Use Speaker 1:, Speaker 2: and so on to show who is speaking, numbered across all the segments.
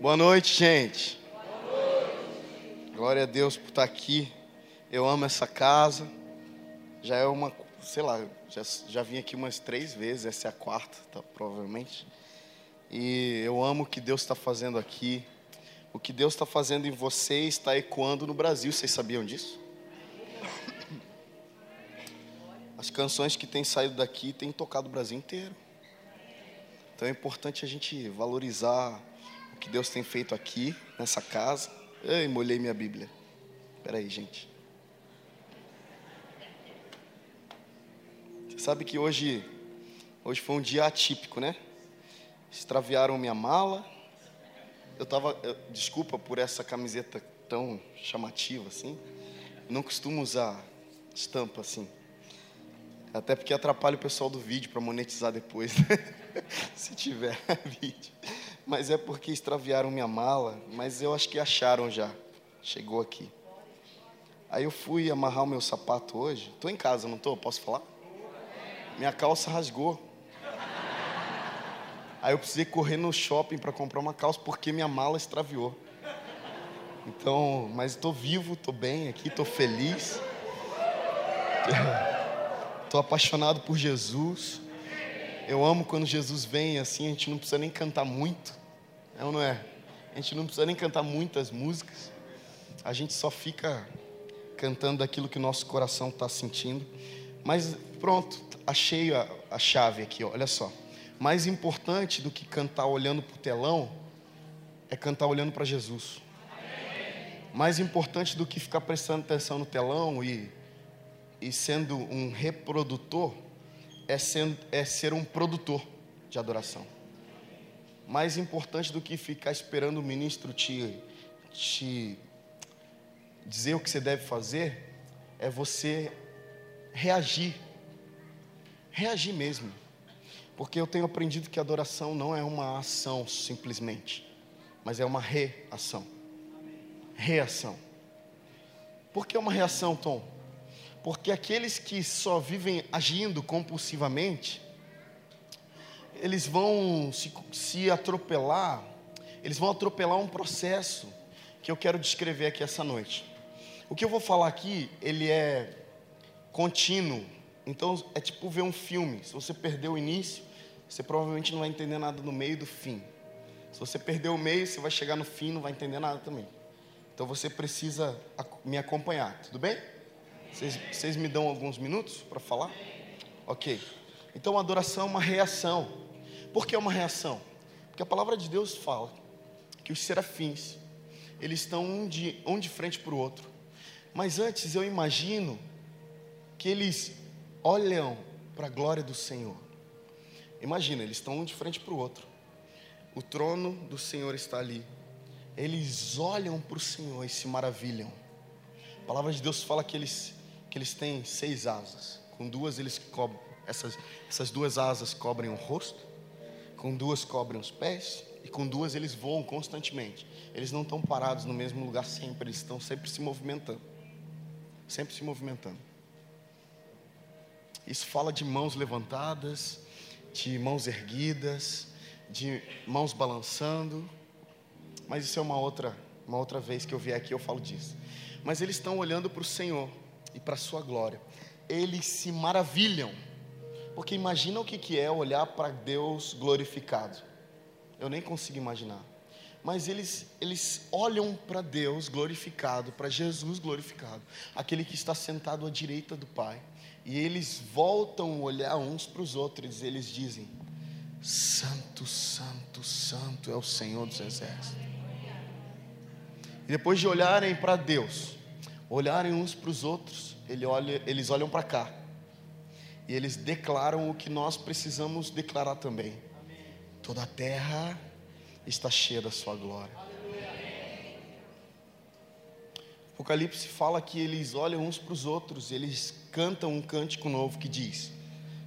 Speaker 1: Boa noite, gente. Glória a Deus por estar aqui. Eu amo essa casa. Já é uma, sei lá, já, já vim aqui umas três vezes, essa é a quarta, tá, provavelmente. E eu amo o que Deus está fazendo aqui. O que Deus está fazendo em vocês está ecoando no Brasil. Vocês sabiam disso? As canções que têm saído daqui têm tocado o Brasil inteiro. Então é importante a gente valorizar o que Deus tem feito aqui, nessa casa. Ei, molhei minha Bíblia. Espera aí, gente. Você sabe que hoje, hoje foi um dia atípico, né? Extraviaram minha mala. Eu tava, eu, desculpa por essa camiseta tão chamativa assim. Não costumo usar estampa assim. Até porque atrapalha o pessoal do vídeo para monetizar depois, né? se tiver vídeo. Mas é porque extraviaram minha mala, mas eu acho que acharam já. Chegou aqui. Aí eu fui amarrar o meu sapato hoje. Estou em casa, não estou? Posso falar? Minha calça rasgou. Aí eu precisei correr no shopping para comprar uma calça porque minha mala extraviou. Então, mas estou vivo, estou bem aqui, estou feliz. Estou apaixonado por Jesus. Eu amo quando Jesus vem assim, a gente não precisa nem cantar muito. É ou não é? A gente não precisa nem cantar muitas músicas. A gente só fica cantando aquilo que o nosso coração está sentindo. Mas pronto, achei a, a chave aqui, ó, olha só. Mais importante do que cantar olhando para o telão é cantar olhando para Jesus. Mais importante do que ficar prestando atenção no telão e e sendo um reprodutor é, é ser um produtor de adoração. Mais importante do que ficar esperando o ministro te, te dizer o que você deve fazer, é você reagir. Reagir mesmo. Porque eu tenho aprendido que adoração não é uma ação simplesmente, mas é uma reação. Reação. Por que uma reação, Tom? Porque aqueles que só vivem agindo compulsivamente, eles vão se, se atropelar, eles vão atropelar um processo que eu quero descrever aqui essa noite. O que eu vou falar aqui, ele é contínuo. Então é tipo ver um filme. Se você perdeu o início, você provavelmente não vai entender nada no meio do fim. Se você perdeu o meio, você vai chegar no fim, não vai entender nada também. Então você precisa me acompanhar, tudo bem? Vocês, vocês me dão alguns minutos para falar? Ok. Então, adoração é uma reação. Por que é uma reação? Porque a palavra de Deus fala que os serafins, eles estão um de, um de frente para o outro. Mas antes eu imagino que eles olham para a glória do Senhor. Imagina, eles estão um de frente para o outro. O trono do Senhor está ali. Eles olham para o Senhor e se maravilham. A palavra de Deus fala que eles que eles têm seis asas. Com duas eles cobrem, essas, essas duas asas cobrem o rosto, com duas cobrem os pés, e com duas eles voam constantemente. Eles não estão parados no mesmo lugar sempre, eles estão sempre se movimentando. Sempre se movimentando. Isso fala de mãos levantadas, de mãos erguidas, de mãos balançando. Mas isso é uma outra, uma outra vez que eu vier aqui eu falo disso. Mas eles estão olhando para o Senhor e para a sua glória. Eles se maravilham, porque imagina o que, que é olhar para Deus glorificado. Eu nem consigo imaginar. Mas eles, eles olham para Deus glorificado, para Jesus glorificado, aquele que está sentado à direita do Pai. E eles voltam a olhar uns para os outros, e eles dizem: Santo, Santo, Santo é o Senhor dos Exércitos. E depois de olharem para Deus, olharem uns para os outros, ele olha, eles olham para cá. E eles declaram o que nós precisamos declarar também. Toda a terra está cheia da sua glória. Apocalipse fala que eles olham uns para os outros, eles cantam um cântico novo que diz: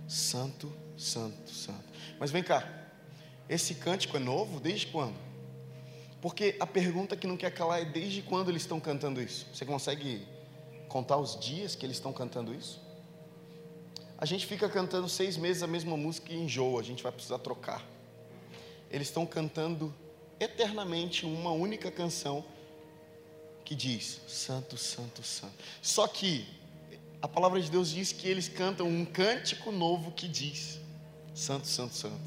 Speaker 1: Santo, Santo, Santo. Mas vem cá, esse cântico é novo desde quando? Porque a pergunta que não quer calar é desde quando eles estão cantando isso? Você consegue contar os dias que eles estão cantando isso? A gente fica cantando seis meses a mesma música e enjoa, a gente vai precisar trocar. Eles estão cantando eternamente uma única canção que diz: Santo, Santo, Santo. Só que a palavra de Deus diz que eles cantam um cântico novo que diz: Santo, Santo, Santo.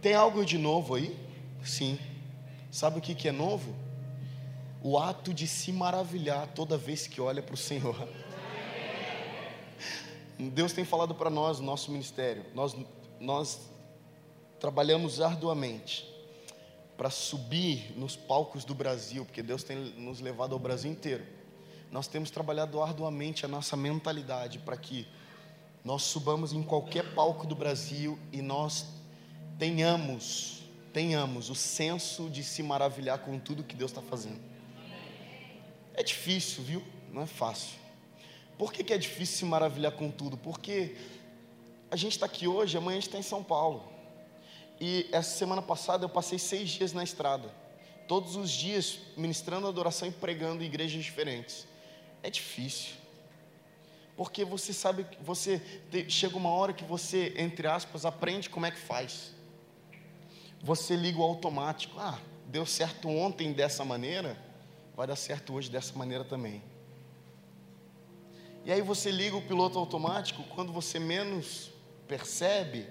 Speaker 1: Tem algo de novo aí? Sim. Sabe o que, que é novo? O ato de se maravilhar toda vez que olha para o Senhor. Deus tem falado para nós, nosso ministério, nós, nós trabalhamos arduamente para subir nos palcos do Brasil, porque Deus tem nos levado ao Brasil inteiro. Nós temos trabalhado arduamente a nossa mentalidade para que nós subamos em qualquer palco do Brasil e nós tenhamos, tenhamos o senso de se maravilhar com tudo que Deus está fazendo. É difícil, viu? Não é fácil. Por que, que é difícil se maravilhar com tudo? Porque a gente está aqui hoje, amanhã a gente está em São Paulo. E essa semana passada eu passei seis dias na estrada. Todos os dias ministrando adoração e pregando em igrejas diferentes. É difícil. Porque você sabe que você te, chega uma hora que você, entre aspas, aprende como é que faz. Você liga o automático. Ah, deu certo ontem dessa maneira, vai dar certo hoje dessa maneira também. E aí você liga o piloto automático, quando você menos percebe,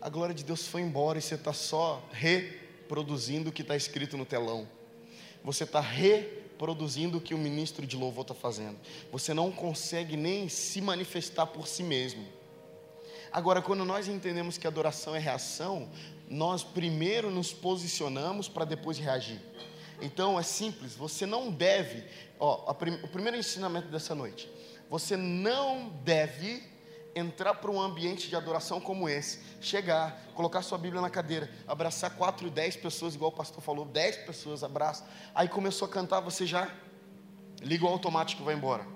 Speaker 1: a glória de Deus foi embora e você está só reproduzindo o que está escrito no telão. Você está reproduzindo o que o ministro de louvor está fazendo. Você não consegue nem se manifestar por si mesmo. Agora, quando nós entendemos que adoração é reação, nós primeiro nos posicionamos para depois reagir. Então é simples, você não deve, ó, prim, o primeiro ensinamento dessa noite, você não deve entrar para um ambiente de adoração como esse, chegar, colocar sua Bíblia na cadeira, abraçar quatro, dez pessoas, igual o pastor falou, dez pessoas abraça, aí começou a cantar, você já liga o automático e vai embora.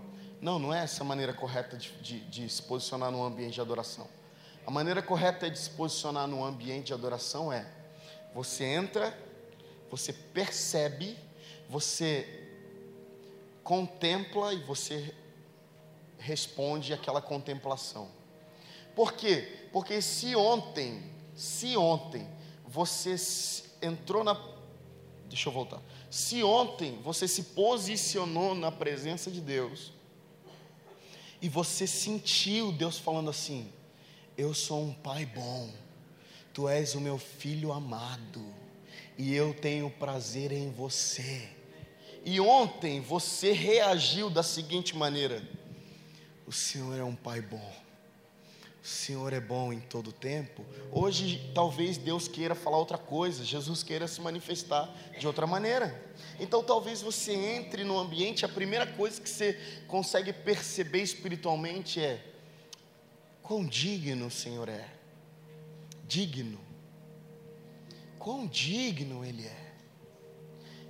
Speaker 1: Não, não é essa maneira correta de, de, de se posicionar num ambiente de adoração. A maneira correta de se posicionar num ambiente de adoração é: você entra, você percebe, você contempla e você responde àquela contemplação. Por quê? Porque se ontem, se ontem você entrou na. Deixa eu voltar. Se ontem você se posicionou na presença de Deus e você sentiu Deus falando assim: Eu sou um pai bom, tu és o meu filho amado e eu tenho prazer em você. E ontem você reagiu da seguinte maneira: o Senhor é um Pai bom. O Senhor é bom em todo tempo. Hoje, talvez Deus queira falar outra coisa, Jesus queira se manifestar de outra maneira. Então, talvez você entre no ambiente, a primeira coisa que você consegue perceber espiritualmente é: quão digno o Senhor é. Digno. Quão digno Ele é.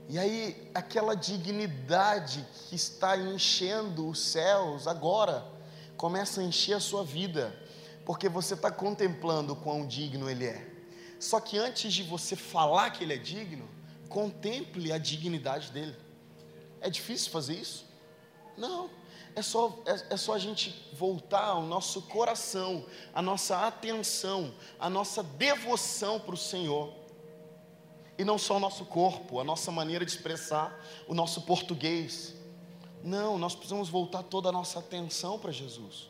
Speaker 1: E aí, aquela dignidade que está enchendo os céus agora, começa a encher a sua vida, porque você está contemplando quão digno Ele é. Só que antes de você falar que Ele é digno, contemple a dignidade dele. É difícil fazer isso? Não. É só, é, é só a gente voltar o nosso coração, a nossa atenção, a nossa devoção para o Senhor e não só o nosso corpo, a nossa maneira de expressar, o nosso português. Não, nós precisamos voltar toda a nossa atenção para Jesus.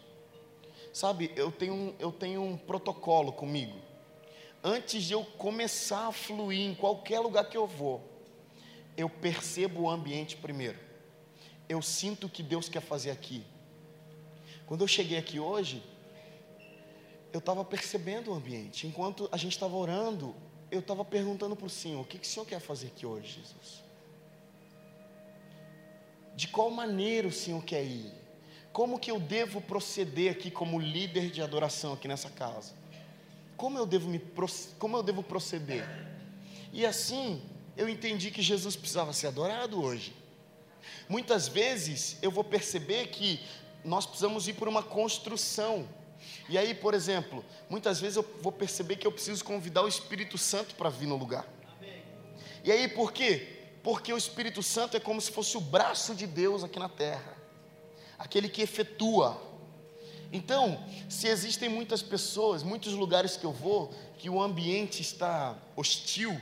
Speaker 1: Sabe, eu tenho, eu tenho um protocolo comigo. Antes de eu começar a fluir em qualquer lugar que eu vou, eu percebo o ambiente primeiro. Eu sinto o que Deus quer fazer aqui. Quando eu cheguei aqui hoje, eu estava percebendo o ambiente. Enquanto a gente estava orando, eu estava perguntando para o Senhor: o que, que o Senhor quer fazer aqui hoje, Jesus? De qual maneira o Senhor quer ir? Como que eu devo proceder aqui como líder de adoração aqui nessa casa? Como eu devo, me, como eu devo proceder? E assim, eu entendi que Jesus precisava ser adorado hoje. Muitas vezes eu vou perceber que nós precisamos ir por uma construção e aí, por exemplo, muitas vezes eu vou perceber que eu preciso convidar o Espírito Santo para vir no lugar. E aí, por quê? Porque o Espírito Santo é como se fosse o braço de Deus aqui na terra, aquele que efetua. Então, se existem muitas pessoas, muitos lugares que eu vou, que o ambiente está hostil,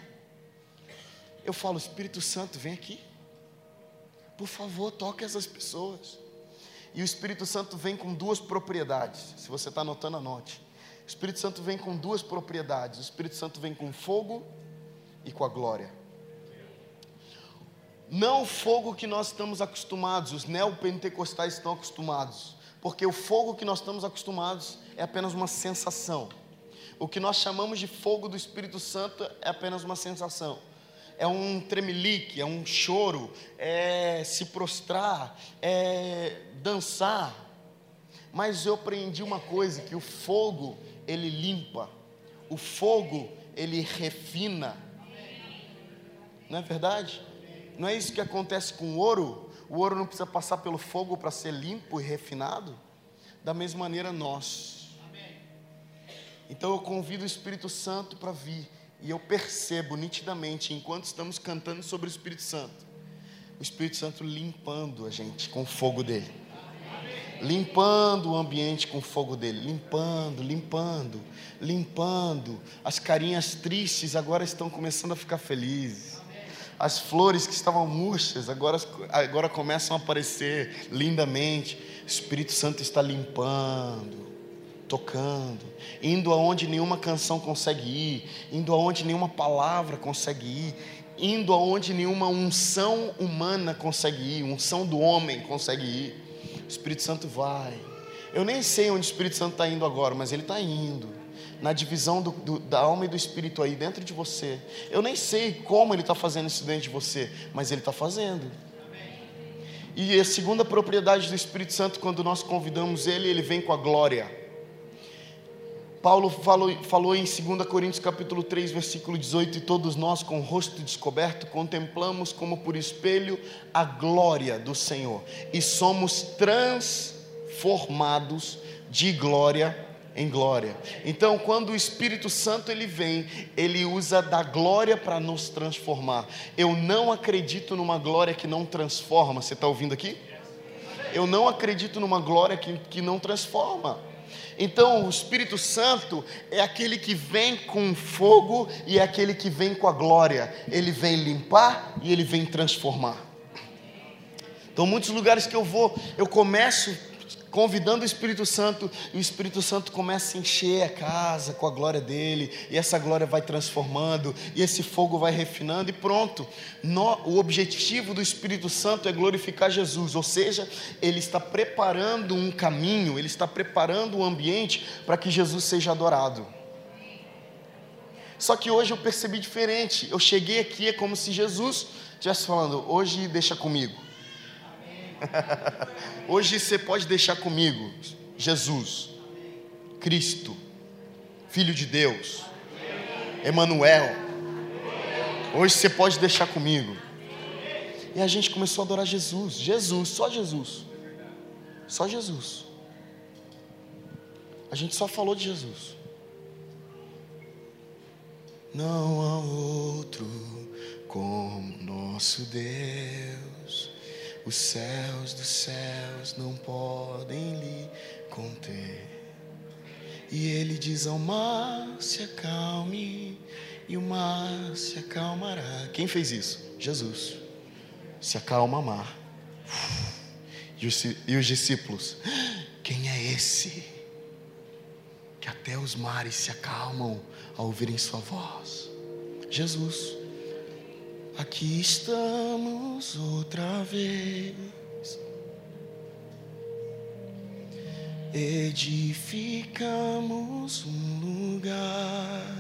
Speaker 1: eu falo: Espírito Santo, vem aqui. Por favor, toque essas pessoas. E o Espírito Santo vem com duas propriedades. Se você está anotando, anote. O Espírito Santo vem com duas propriedades. O Espírito Santo vem com fogo e com a glória. Não o fogo que nós estamos acostumados, os neopentecostais estão acostumados. Porque o fogo que nós estamos acostumados é apenas uma sensação. O que nós chamamos de fogo do Espírito Santo é apenas uma sensação é um tremelique, é um choro, é se prostrar, é dançar. Mas eu aprendi uma coisa, que o fogo, ele limpa. O fogo, ele refina. Não é verdade? Não é isso que acontece com o ouro? O ouro não precisa passar pelo fogo para ser limpo e refinado? Da mesma maneira nós. Então eu convido o Espírito Santo para vir e eu percebo nitidamente, enquanto estamos cantando sobre o Espírito Santo, o Espírito Santo limpando a gente com o fogo dele. Limpando o ambiente com o fogo dele, limpando, limpando, limpando. As carinhas tristes agora estão começando a ficar felizes. As flores que estavam murchas agora, agora começam a aparecer lindamente. O Espírito Santo está limpando tocando, indo aonde nenhuma canção consegue ir, indo aonde nenhuma palavra consegue ir, indo aonde nenhuma unção humana consegue ir, unção do homem consegue ir. O Espírito Santo vai. Eu nem sei onde o Espírito Santo está indo agora, mas ele está indo. Na divisão do, do, da alma e do espírito aí dentro de você. Eu nem sei como ele está fazendo isso dentro de você, mas ele está fazendo. E a segunda propriedade do Espírito Santo, quando nós convidamos ele, ele vem com a glória. Paulo falou, falou em 2 Coríntios capítulo 3, versículo 18, e todos nós com o rosto descoberto contemplamos como por espelho a glória do Senhor e somos transformados de glória em glória. Então, quando o Espírito Santo ele vem, ele usa da glória para nos transformar. Eu não acredito numa glória que não transforma. Você está ouvindo aqui? Eu não acredito numa glória que, que não transforma. Então, o Espírito Santo é aquele que vem com fogo e é aquele que vem com a glória. Ele vem limpar e ele vem transformar. Então, muitos lugares que eu vou, eu começo convidando o Espírito Santo, e o Espírito Santo começa a encher a casa com a glória dele, e essa glória vai transformando, e esse fogo vai refinando, e pronto. O objetivo do Espírito Santo é glorificar Jesus, ou seja, ele está preparando um caminho, ele está preparando um ambiente para que Jesus seja adorado. Só que hoje eu percebi diferente. Eu cheguei aqui, é como se Jesus estivesse falando: hoje deixa comigo. Hoje você pode deixar comigo, Jesus, Cristo, Filho de Deus, Emanuel. Hoje você pode deixar comigo. E a gente começou a adorar Jesus, Jesus, só Jesus. Só Jesus. A gente só falou de Jesus. Não há outro como nosso Deus. Os céus dos céus não podem lhe conter. E ele diz ao mar: se acalme, e o mar se acalmará. Quem fez isso? Jesus. Se acalma, mar. E os, e os discípulos: quem é esse? Que até os mares se acalmam ao ouvirem sua voz. Jesus aqui estamos outra vez. Edificamos um lugar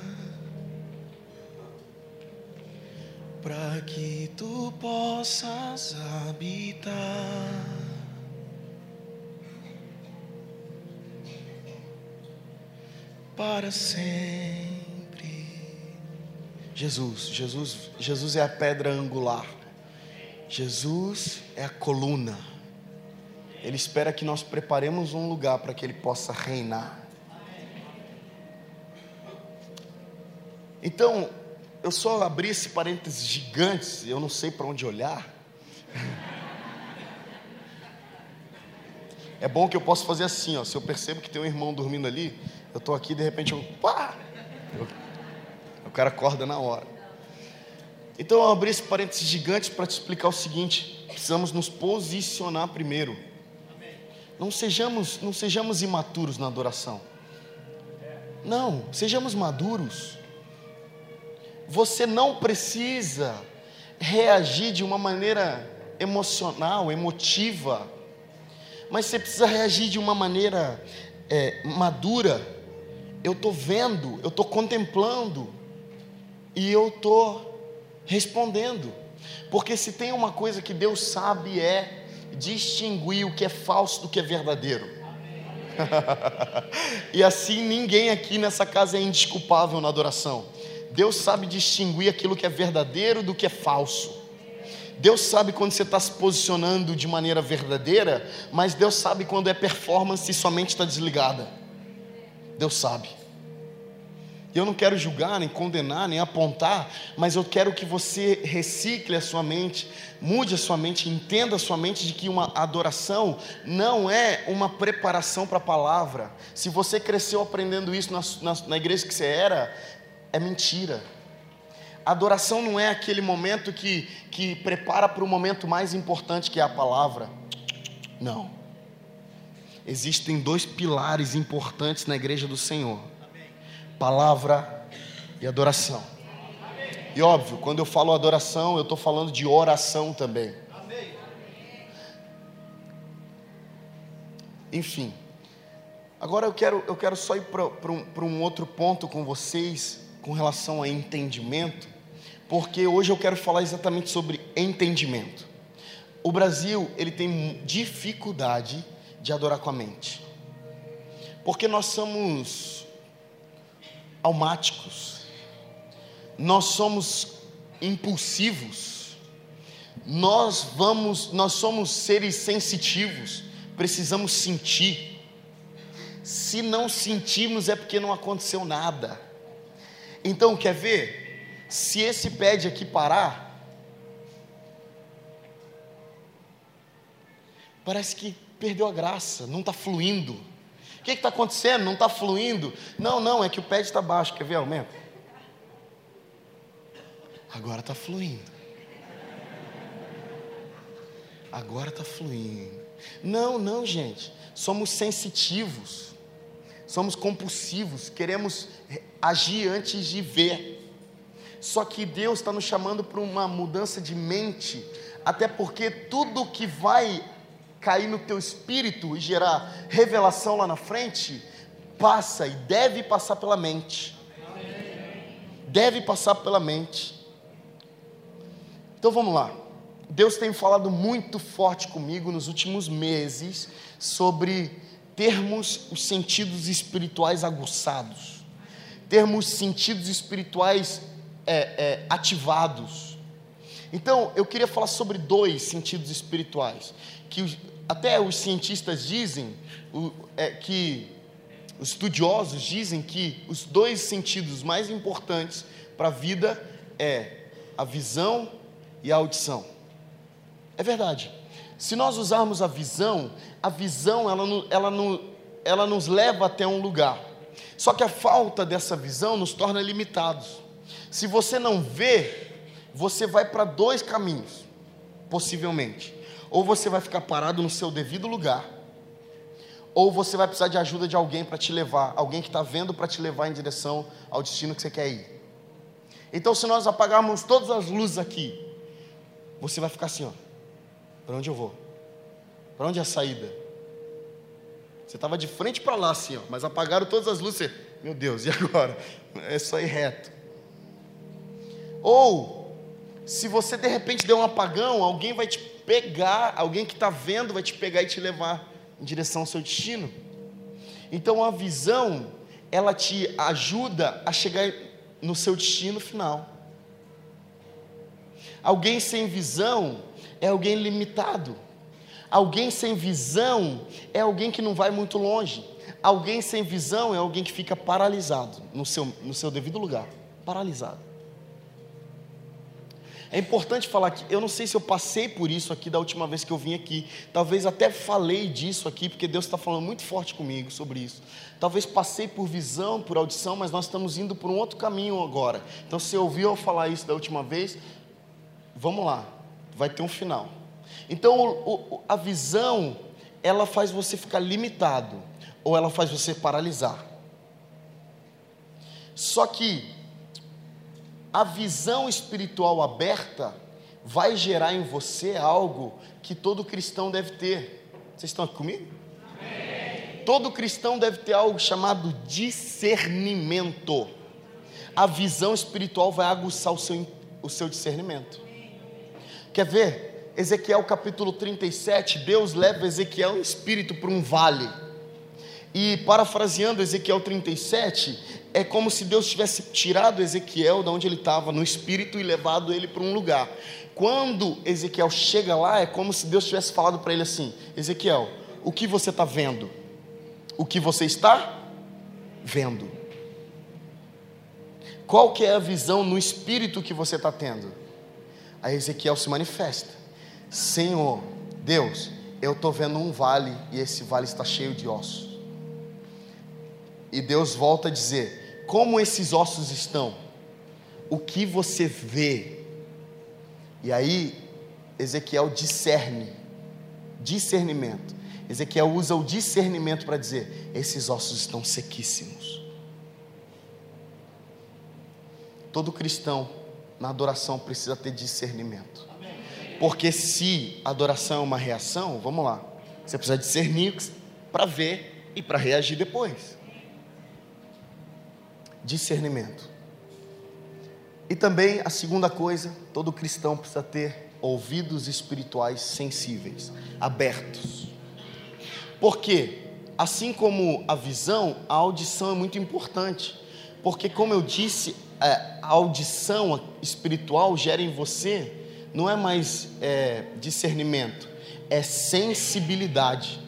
Speaker 1: para que tu possas habitar. Para sempre. Jesus, Jesus, Jesus é a pedra angular. Jesus é a coluna. Ele espera que nós preparemos um lugar para que ele possa reinar. Então, eu só abri esse parênteses gigante, eu não sei para onde olhar. É bom que eu posso fazer assim, ó. Se eu percebo que tem um irmão dormindo ali, eu estou aqui de repente eu, pá, eu o cara acorda na hora. Então eu abri esse parênteses gigante para te explicar o seguinte: precisamos nos posicionar primeiro. Não sejamos, não sejamos imaturos na adoração. Não, sejamos maduros. Você não precisa reagir de uma maneira emocional, emotiva, mas você precisa reagir de uma maneira é, madura. Eu estou vendo, eu estou contemplando e eu estou respondendo. Porque se tem uma coisa que Deus sabe é distinguir o que é falso do que é verdadeiro. e assim ninguém aqui nessa casa é indisculpável na adoração. Deus sabe distinguir aquilo que é verdadeiro do que é falso. Deus sabe quando você está se posicionando de maneira verdadeira, mas Deus sabe quando é performance e somente está desligada. Deus sabe. Eu não quero julgar, nem condenar, nem apontar, mas eu quero que você recicle a sua mente, mude a sua mente, entenda a sua mente de que uma adoração não é uma preparação para a palavra. Se você cresceu aprendendo isso na, na, na igreja que você era, é mentira. Adoração não é aquele momento que, que prepara para o momento mais importante que é a palavra. Não. Existem dois pilares importantes na igreja do Senhor palavra e adoração. E óbvio, quando eu falo adoração, eu estou falando de oração também. Enfim, agora eu quero, eu quero só ir para um, um outro ponto com vocês, com relação a entendimento, porque hoje eu quero falar exatamente sobre entendimento. O Brasil, ele tem dificuldade de adorar com a mente, porque nós somos almáticos, nós somos impulsivos, nós vamos, nós somos seres sensitivos, precisamos sentir. Se não sentimos é porque não aconteceu nada. Então, quer ver? Se esse pede aqui parar, parece que perdeu a graça, não está fluindo. O que está acontecendo? Não está fluindo? Não, não, é que o pé está baixo. Quer ver? Aumenta. Agora está fluindo. Agora está fluindo. Não, não, gente. Somos sensitivos. Somos compulsivos. Queremos agir antes de ver. Só que Deus está nos chamando para uma mudança de mente. Até porque tudo que vai cair no teu espírito e gerar revelação lá na frente, passa e deve passar pela mente. Deve passar pela mente. Então vamos lá. Deus tem falado muito forte comigo nos últimos meses sobre termos os sentidos espirituais aguçados, termos sentidos espirituais é, é, ativados. Então, eu queria falar sobre dois sentidos espirituais que até os cientistas dizem o, é, que os estudiosos dizem que os dois sentidos mais importantes para a vida é a visão e a audição. É verdade. Se nós usarmos a visão, a visão ela, ela, ela nos leva até um lugar. Só que a falta dessa visão nos torna limitados. Se você não vê, você vai para dois caminhos, possivelmente ou você vai ficar parado no seu devido lugar, ou você vai precisar de ajuda de alguém para te levar, alguém que está vendo para te levar em direção ao destino que você quer ir. Então, se nós apagarmos todas as luzes aqui, você vai ficar assim, ó. Para onde eu vou? Para onde é a saída? Você estava de frente para lá, assim, ó, mas apagaram todas as luzes. Você, meu Deus, e agora? É só ir reto. Ou, se você de repente der um apagão, alguém vai te pegar, alguém que está vendo vai te pegar e te levar em direção ao seu destino. Então a visão, ela te ajuda a chegar no seu destino final. Alguém sem visão é alguém limitado. Alguém sem visão é alguém que não vai muito longe. Alguém sem visão é alguém que fica paralisado no seu, no seu devido lugar paralisado. É importante falar que eu não sei se eu passei por isso aqui da última vez que eu vim aqui. Talvez até falei disso aqui, porque Deus está falando muito forte comigo sobre isso. Talvez passei por visão, por audição, mas nós estamos indo por um outro caminho agora. Então, se ouviu eu falar isso da última vez, vamos lá, vai ter um final. Então, o, o, a visão, ela faz você ficar limitado, ou ela faz você paralisar. Só que a visão espiritual aberta vai gerar em você algo que todo cristão deve ter. Vocês estão aqui comigo? Amém. Todo cristão deve ter algo chamado discernimento. A visão espiritual vai aguçar o seu, o seu discernimento. Quer ver? Ezequiel capítulo 37, Deus leva Ezequiel em espírito para um vale. E parafraseando Ezequiel 37, é como se Deus tivesse tirado Ezequiel de onde ele estava no espírito e levado ele para um lugar. Quando Ezequiel chega lá, é como se Deus tivesse falado para ele assim: Ezequiel, o que você está vendo? O que você está vendo? Qual que é a visão no espírito que você está tendo? Aí Ezequiel se manifesta: Senhor, Deus, eu estou vendo um vale e esse vale está cheio de ossos. E Deus volta a dizer: Como esses ossos estão? O que você vê? E aí, Ezequiel discerne, discernimento. Ezequiel usa o discernimento para dizer: esses ossos estão sequíssimos. Todo cristão na adoração precisa ter discernimento. Porque se adoração é uma reação, vamos lá, você precisa discernir para ver e para reagir depois discernimento. E também a segunda coisa, todo cristão precisa ter ouvidos espirituais sensíveis, abertos. Porque, assim como a visão, a audição é muito importante. Porque, como eu disse, é, a audição espiritual gera em você, não é mais é, discernimento, é sensibilidade.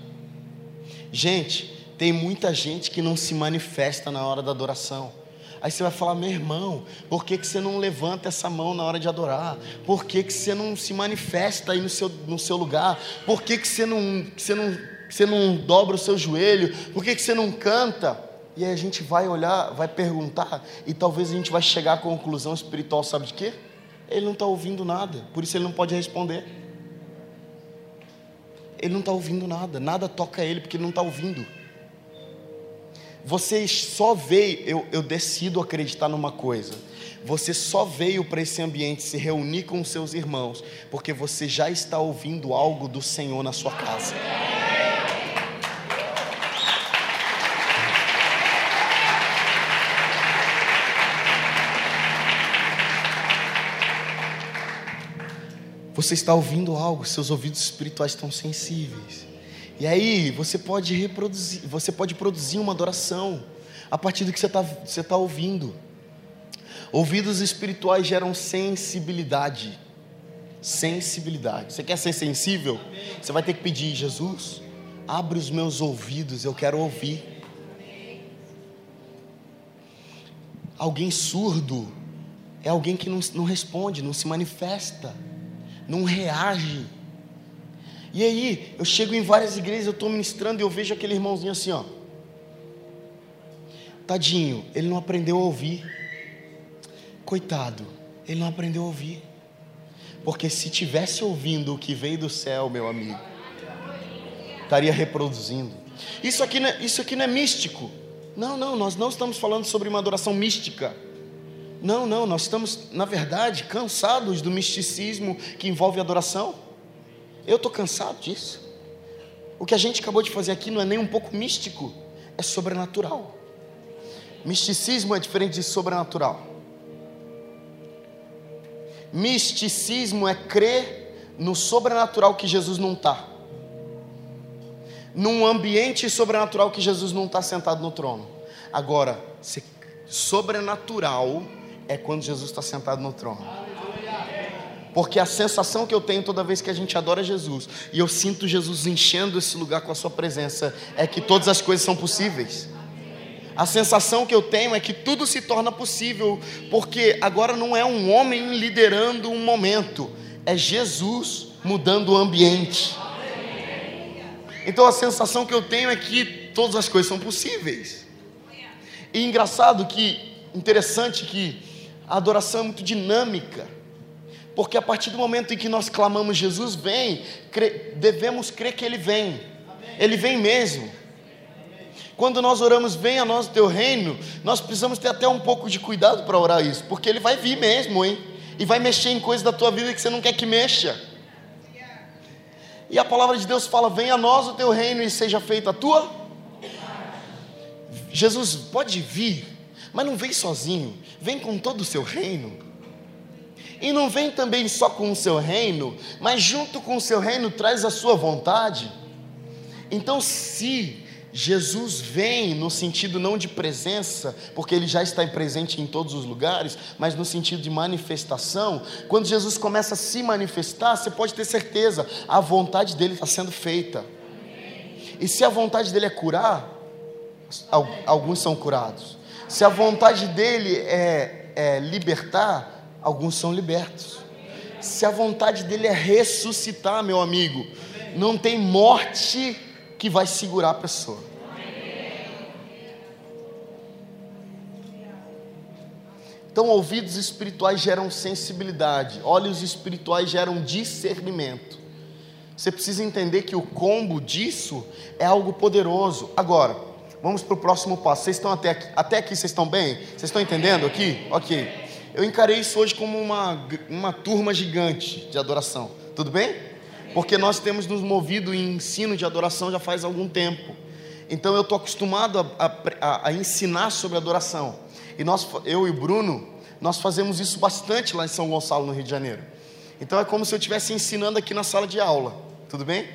Speaker 1: Gente, tem muita gente que não se manifesta na hora da adoração Aí você vai falar, meu irmão, por que, que você não levanta essa mão na hora de adorar? Por que, que você não se manifesta aí no seu, no seu lugar? Por que, que você, não, você, não, você não dobra o seu joelho? Por que, que você não canta? E aí a gente vai olhar, vai perguntar, e talvez a gente vai chegar à conclusão espiritual, sabe de quê? Ele não está ouvindo nada, por isso ele não pode responder. Ele não está ouvindo nada, nada toca ele porque ele não está ouvindo. Você só veio, eu, eu decido acreditar numa coisa. Você só veio para esse ambiente se reunir com seus irmãos, porque você já está ouvindo algo do Senhor na sua casa. Você está ouvindo algo, seus ouvidos espirituais estão sensíveis. E aí você pode reproduzir, você pode produzir uma adoração a partir do que você está você tá ouvindo. Ouvidos espirituais geram sensibilidade. Sensibilidade. Você quer ser sensível? Você vai ter que pedir, Jesus, abre os meus ouvidos, eu quero ouvir. Alguém surdo é alguém que não, não responde, não se manifesta, não reage. E aí, eu chego em várias igrejas, eu estou ministrando e eu vejo aquele irmãozinho assim, ó. Tadinho, ele não aprendeu a ouvir. Coitado, ele não aprendeu a ouvir. Porque se tivesse ouvindo o que veio do céu, meu amigo, estaria reproduzindo. Isso aqui, não é, isso aqui não é místico. Não, não, nós não estamos falando sobre uma adoração mística. Não, não, nós estamos, na verdade, cansados do misticismo que envolve adoração. Eu estou cansado disso. O que a gente acabou de fazer aqui não é nem um pouco místico, é sobrenatural. Misticismo é diferente de sobrenatural. Misticismo é crer no sobrenatural que Jesus não está. Num ambiente sobrenatural que Jesus não está sentado no trono. Agora, sobrenatural é quando Jesus está sentado no trono. Porque a sensação que eu tenho toda vez que a gente adora Jesus e eu sinto Jesus enchendo esse lugar com a sua presença é que todas as coisas são possíveis. A sensação que eu tenho é que tudo se torna possível, porque agora não é um homem liderando um momento, é Jesus mudando o ambiente. Então a sensação que eu tenho é que todas as coisas são possíveis. E engraçado que, interessante que a adoração é muito dinâmica. Porque a partir do momento em que nós clamamos Jesus vem, devemos crer que Ele vem. Ele vem mesmo. Quando nós oramos, venha a nós o teu reino, nós precisamos ter até um pouco de cuidado para orar isso, porque ele vai vir mesmo, hein? E vai mexer em coisas da tua vida que você não quer que mexa. E a palavra de Deus fala: venha a nós o teu reino e seja feita a tua. Jesus pode vir, mas não vem sozinho, vem com todo o seu reino. E não vem também só com o seu reino, mas junto com o seu reino traz a sua vontade. Então, se Jesus vem no sentido não de presença, porque ele já está presente em todos os lugares, mas no sentido de manifestação. Quando Jesus começa a se manifestar, você pode ter certeza, a vontade dele está sendo feita. E se a vontade dele é curar, alguns são curados. Se a vontade dele é, é libertar, alguns são libertos. Se a vontade dele é ressuscitar, meu amigo, não tem morte que vai segurar a pessoa. Então, ouvidos espirituais geram sensibilidade, olhos espirituais geram discernimento. Você precisa entender que o combo disso é algo poderoso. Agora, vamos para o próximo passo. Vocês estão até aqui, até aqui vocês estão bem? Vocês estão entendendo aqui? Ok. Eu encarei isso hoje como uma, uma turma gigante de adoração. Tudo bem? porque nós temos nos movido em ensino de adoração já faz algum tempo. Então eu estou acostumado a, a, a, ensinar sobre adoração. E nós, eu e o Bruno, nós fazemos isso bastante lá em São Gonçalo, no Rio de Janeiro. Então é como se eu estivesse ensinando aqui na sala de aula. Tudo bem?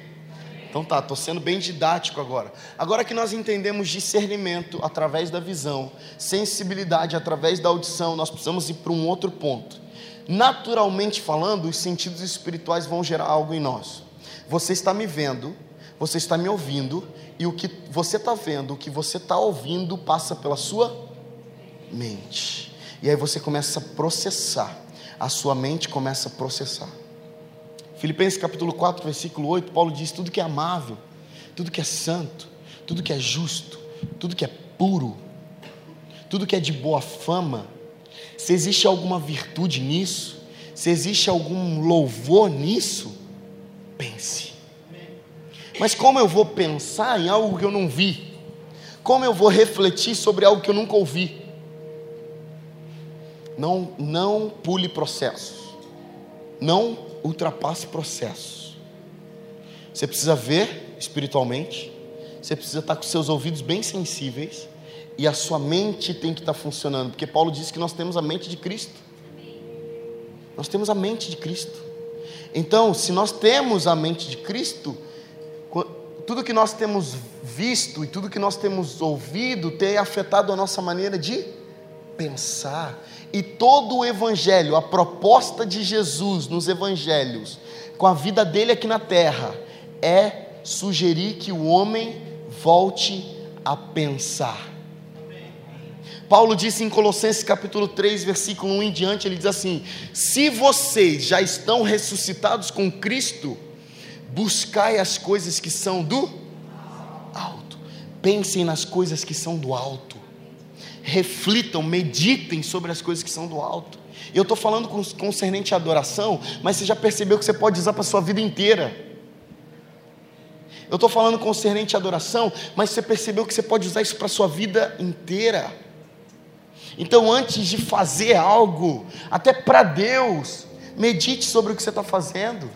Speaker 1: Então tá, estou sendo bem didático agora. Agora que nós entendemos discernimento através da visão, sensibilidade através da audição, nós precisamos ir para um outro ponto naturalmente falando, os sentidos espirituais vão gerar algo em nós. Você está me vendo, você está me ouvindo, e o que você está vendo, o que você está ouvindo, passa pela sua mente. E aí você começa a processar, a sua mente começa a processar. Filipenses capítulo 4, versículo 8, Paulo diz: tudo que é amável, tudo que é santo, tudo que é justo, tudo que é puro, tudo que é de boa fama, se existe alguma virtude nisso, se existe algum louvor nisso, pense. Mas como eu vou pensar em algo que eu não vi? Como eu vou refletir sobre algo que eu nunca ouvi? Não, não pule processos. Não ultrapasse processos. Você precisa ver espiritualmente. Você precisa estar com seus ouvidos bem sensíveis e a sua mente tem que estar funcionando, porque Paulo disse que nós temos a mente de Cristo. Nós temos a mente de Cristo. Então, se nós temos a mente de Cristo, tudo que nós temos visto e tudo que nós temos ouvido tem afetado a nossa maneira de pensar. E todo o evangelho, a proposta de Jesus nos evangelhos, com a vida dele aqui na terra, é sugerir que o homem volte a pensar. Paulo disse em Colossenses capítulo 3, versículo 1 em diante, ele diz assim: Se vocês já estão ressuscitados com Cristo, buscai as coisas que são do alto. Pensem nas coisas que são do alto. Reflitam, meditem sobre as coisas que são do alto. Eu estou falando concernente à adoração, mas você já percebeu que você pode usar para a sua vida inteira. Eu estou falando concernente à adoração, mas você percebeu que você pode usar isso para a sua vida inteira. Então, antes de fazer algo, até para Deus, medite sobre o que você está fazendo.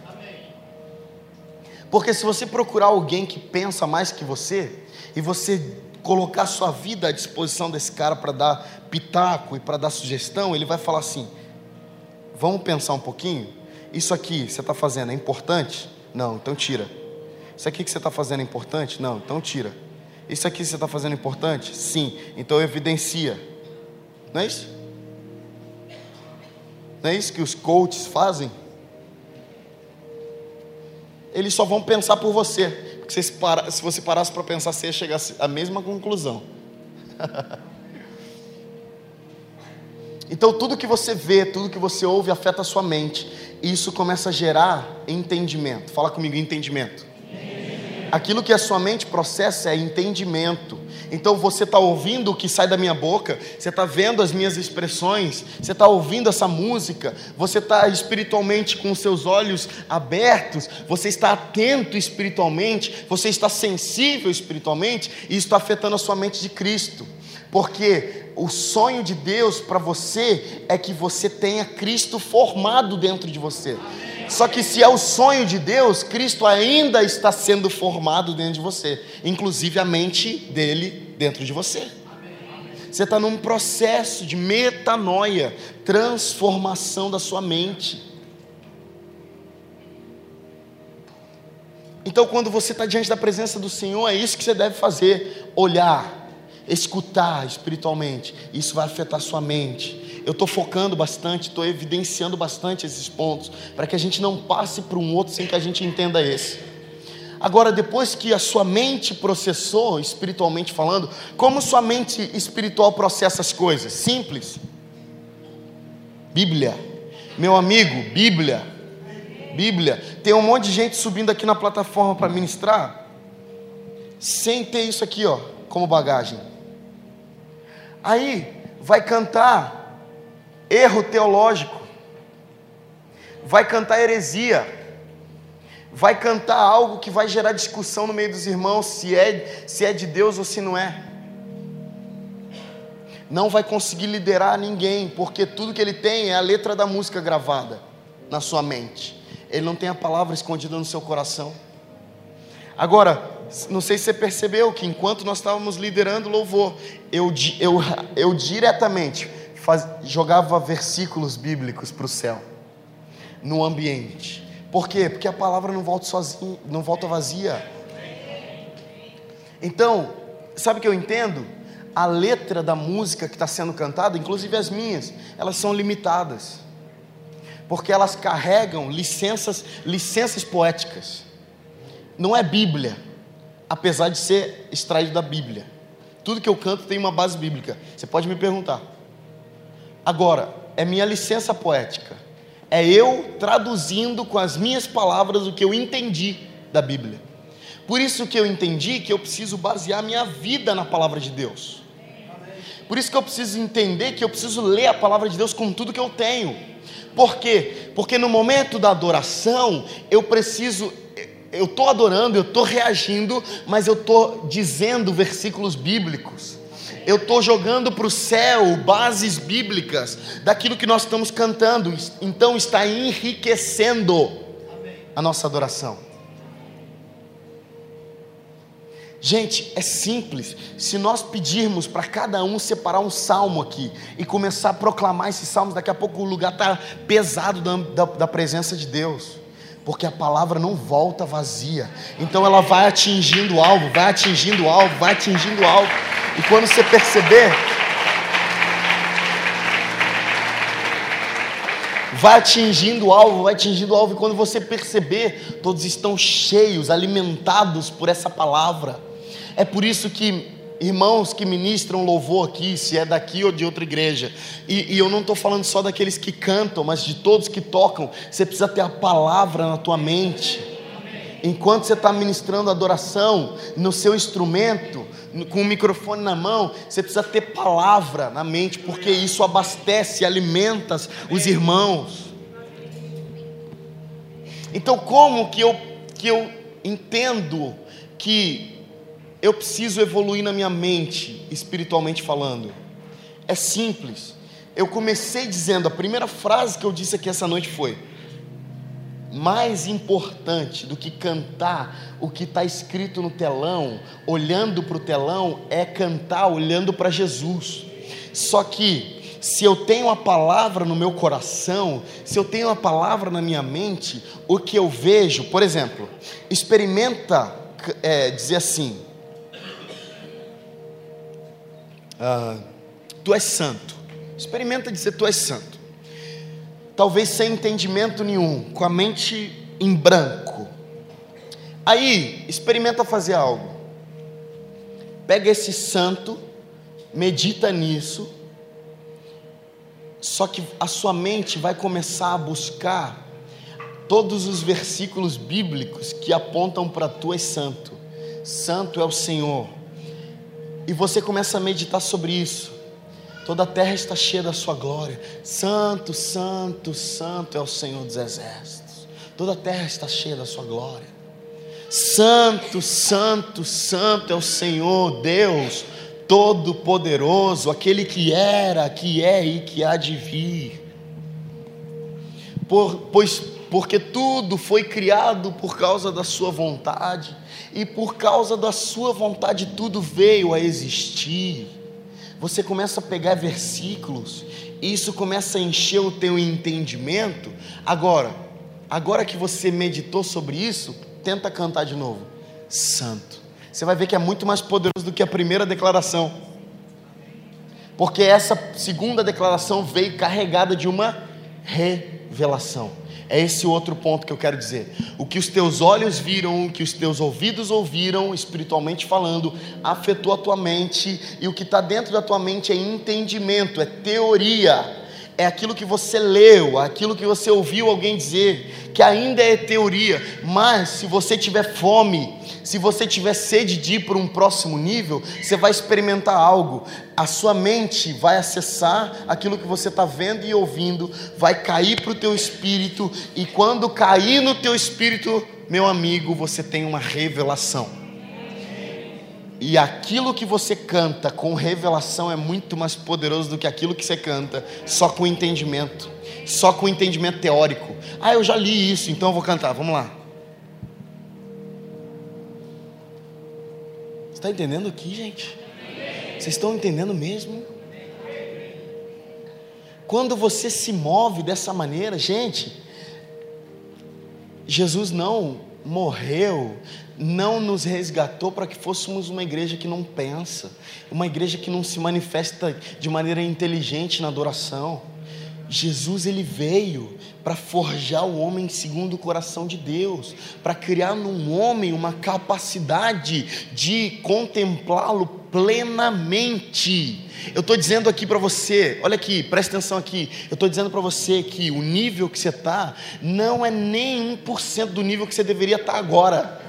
Speaker 1: Porque se você procurar alguém que pensa mais que você, e você colocar sua vida à disposição desse cara para dar pitaco e para dar sugestão, ele vai falar assim: vamos pensar um pouquinho? Isso aqui você está fazendo é importante? Não, então tira. Isso aqui que você está fazendo é importante? Não, então tira. Isso aqui você está fazendo é importante? Sim, então evidencia. Não é isso? Não é isso que os coaches fazem? Eles só vão pensar por você. Se, para, se você parasse para pensar, você ia chegar à mesma conclusão. então, tudo que você vê, tudo que você ouve afeta a sua mente. E isso começa a gerar entendimento. Fala comigo, entendimento. Aquilo que a sua mente processa é entendimento. Então você está ouvindo o que sai da minha boca, você está vendo as minhas expressões, você está ouvindo essa música, você está espiritualmente com seus olhos abertos, você está atento espiritualmente, você está sensível espiritualmente, e isso está afetando a sua mente de Cristo. Porque o sonho de Deus para você é que você tenha Cristo formado dentro de você. Só que se é o sonho de Deus, Cristo ainda está sendo formado dentro de você, inclusive a mente dele dentro de você. Você está num processo de metanoia, transformação da sua mente. Então, quando você está diante da presença do Senhor, é isso que você deve fazer: olhar, escutar espiritualmente. Isso vai afetar sua mente eu estou focando bastante, estou evidenciando bastante esses pontos, para que a gente não passe para um outro sem que a gente entenda esse. Agora, depois que a sua mente processou, espiritualmente falando, como sua mente espiritual processa as coisas? Simples. Bíblia. Meu amigo, Bíblia. Bíblia. Tem um monte de gente subindo aqui na plataforma para ministrar, sem ter isso aqui, ó, como bagagem. Aí, vai cantar erro teológico, vai cantar heresia, vai cantar algo que vai gerar discussão no meio dos irmãos se é, se é de Deus ou se não é. Não vai conseguir liderar ninguém, porque tudo que ele tem é a letra da música gravada na sua mente. Ele não tem a palavra escondida no seu coração. Agora, não sei se você percebeu que enquanto nós estávamos liderando louvor, eu, eu, eu diretamente faz, jogava versículos bíblicos para o céu, no ambiente. Por quê? Porque a palavra não volta sozinha, não volta vazia. Então, sabe o que eu entendo? A letra da música que está sendo cantada, inclusive as minhas, elas são limitadas. Porque elas carregam licenças, licenças poéticas. Não é Bíblia, apesar de ser extraído da Bíblia. Tudo que eu canto tem uma base bíblica. Você pode me perguntar. Agora, é minha licença poética. É eu traduzindo com as minhas palavras o que eu entendi da Bíblia. Por isso que eu entendi que eu preciso basear minha vida na palavra de Deus. Por isso que eu preciso entender que eu preciso ler a palavra de Deus com tudo que eu tenho. Por quê? Porque no momento da adoração, eu preciso eu estou adorando, eu estou reagindo, mas eu estou dizendo versículos bíblicos eu estou jogando para o céu bases bíblicas daquilo que nós estamos cantando, então está enriquecendo a nossa adoração. Gente, é simples. Se nós pedirmos para cada um separar um salmo aqui e começar a proclamar esses salmos, daqui a pouco o lugar está pesado da, da, da presença de Deus porque a palavra não volta vazia. Então ela vai atingindo o alvo, vai atingindo o alvo, vai atingindo o alvo. E quando você perceber, vai atingindo o alvo, vai atingindo o alvo, e quando você perceber, todos estão cheios, alimentados por essa palavra. É por isso que irmãos que ministram louvor aqui, se é daqui ou de outra igreja, e, e eu não estou falando só daqueles que cantam, mas de todos que tocam, você precisa ter a palavra na tua mente. Enquanto você está ministrando adoração no seu instrumento, com o microfone na mão, você precisa ter palavra na mente, porque isso abastece, alimenta os irmãos. Então, como que eu, que eu entendo que eu preciso evoluir na minha mente, espiritualmente falando. É simples. Eu comecei dizendo, a primeira frase que eu disse aqui essa noite foi: mais importante do que cantar o que está escrito no telão, olhando para o telão, é cantar olhando para Jesus. Só que, se eu tenho a palavra no meu coração, se eu tenho a palavra na minha mente, o que eu vejo, por exemplo, experimenta é, dizer assim: ah, tu és santo. Experimenta dizer tu és santo. Talvez sem entendimento nenhum, com a mente em branco. Aí, experimenta fazer algo. Pega esse santo, medita nisso, só que a sua mente vai começar a buscar todos os versículos bíblicos que apontam para tu és santo. Santo é o Senhor e você começa a meditar sobre isso. Toda a terra está cheia da sua glória. Santo, santo, santo é o Senhor dos exércitos. Toda a terra está cheia da sua glória. Santo, santo, santo é o Senhor Deus Todo-Poderoso, aquele que era, que é e que há de vir. Por, pois porque tudo foi criado por causa da sua vontade, e por causa da sua vontade tudo veio a existir. Você começa a pegar versículos, e isso começa a encher o teu entendimento. Agora, agora que você meditou sobre isso, tenta cantar de novo. Santo. Você vai ver que é muito mais poderoso do que a primeira declaração. Porque essa segunda declaração veio carregada de uma revelação. É esse outro ponto que eu quero dizer. O que os teus olhos viram, o que os teus ouvidos ouviram, espiritualmente falando, afetou a tua mente, e o que está dentro da tua mente é entendimento, é teoria é aquilo que você leu, aquilo que você ouviu alguém dizer, que ainda é teoria, mas se você tiver fome, se você tiver sede de ir para um próximo nível, você vai experimentar algo. A sua mente vai acessar aquilo que você está vendo e ouvindo, vai cair para o teu espírito, e quando cair no teu espírito, meu amigo, você tem uma revelação. E aquilo que você canta com revelação é muito mais poderoso do que aquilo que você canta só com entendimento, só com entendimento teórico. Ah, eu já li isso, então eu vou cantar. Vamos lá. Está entendendo aqui, gente? Vocês estão entendendo mesmo? Quando você se move dessa maneira, gente, Jesus não morreu não nos resgatou para que fôssemos uma igreja que não pensa, uma igreja que não se manifesta de maneira inteligente na adoração. Jesus ele veio para forjar o homem segundo o coração de Deus, para criar num homem uma capacidade de contemplá-lo plenamente. Eu estou dizendo aqui para você, olha aqui, presta atenção aqui. Eu estou dizendo para você que o nível que você está não é nem 1% do nível que você deveria estar tá agora.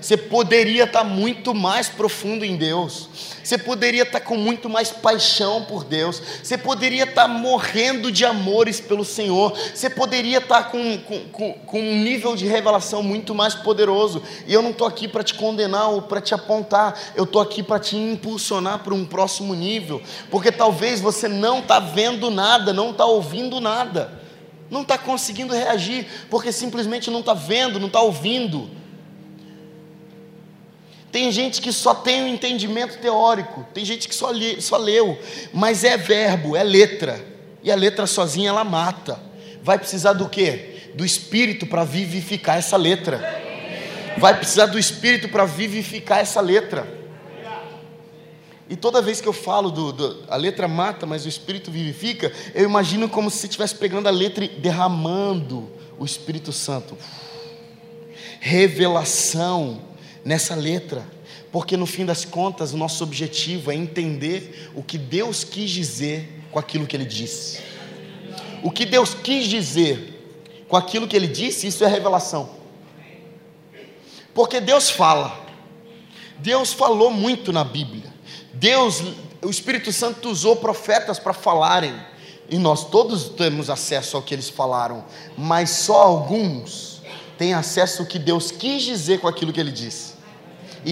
Speaker 1: Você poderia estar muito mais profundo em Deus. Você poderia estar com muito mais paixão por Deus. Você poderia estar morrendo de amores pelo Senhor. Você poderia estar com, com, com um nível de revelação muito mais poderoso. E eu não estou aqui para te condenar ou para te apontar. Eu estou aqui para te impulsionar para um próximo nível. Porque talvez você não está vendo nada, não está ouvindo nada. Não está conseguindo reagir, porque simplesmente não está vendo, não está ouvindo. Tem gente que só tem o um entendimento teórico, tem gente que só, li, só leu, mas é verbo, é letra, e a letra sozinha ela mata. Vai precisar do quê? Do espírito para vivificar essa letra. Vai precisar do espírito para vivificar essa letra. E toda vez que eu falo do, do, a letra mata, mas o espírito vivifica, eu imagino como se estivesse pegando a letra e derramando o Espírito Santo. Revelação nessa letra, porque no fim das contas o nosso objetivo é entender o que Deus quis dizer com aquilo que Ele disse. O que Deus quis dizer com aquilo que Ele disse, isso é revelação. Porque Deus fala, Deus falou muito na Bíblia, Deus, o Espírito Santo usou profetas para falarem, e nós todos temos acesso ao que eles falaram, mas só alguns têm acesso ao que Deus quis dizer com aquilo que Ele disse.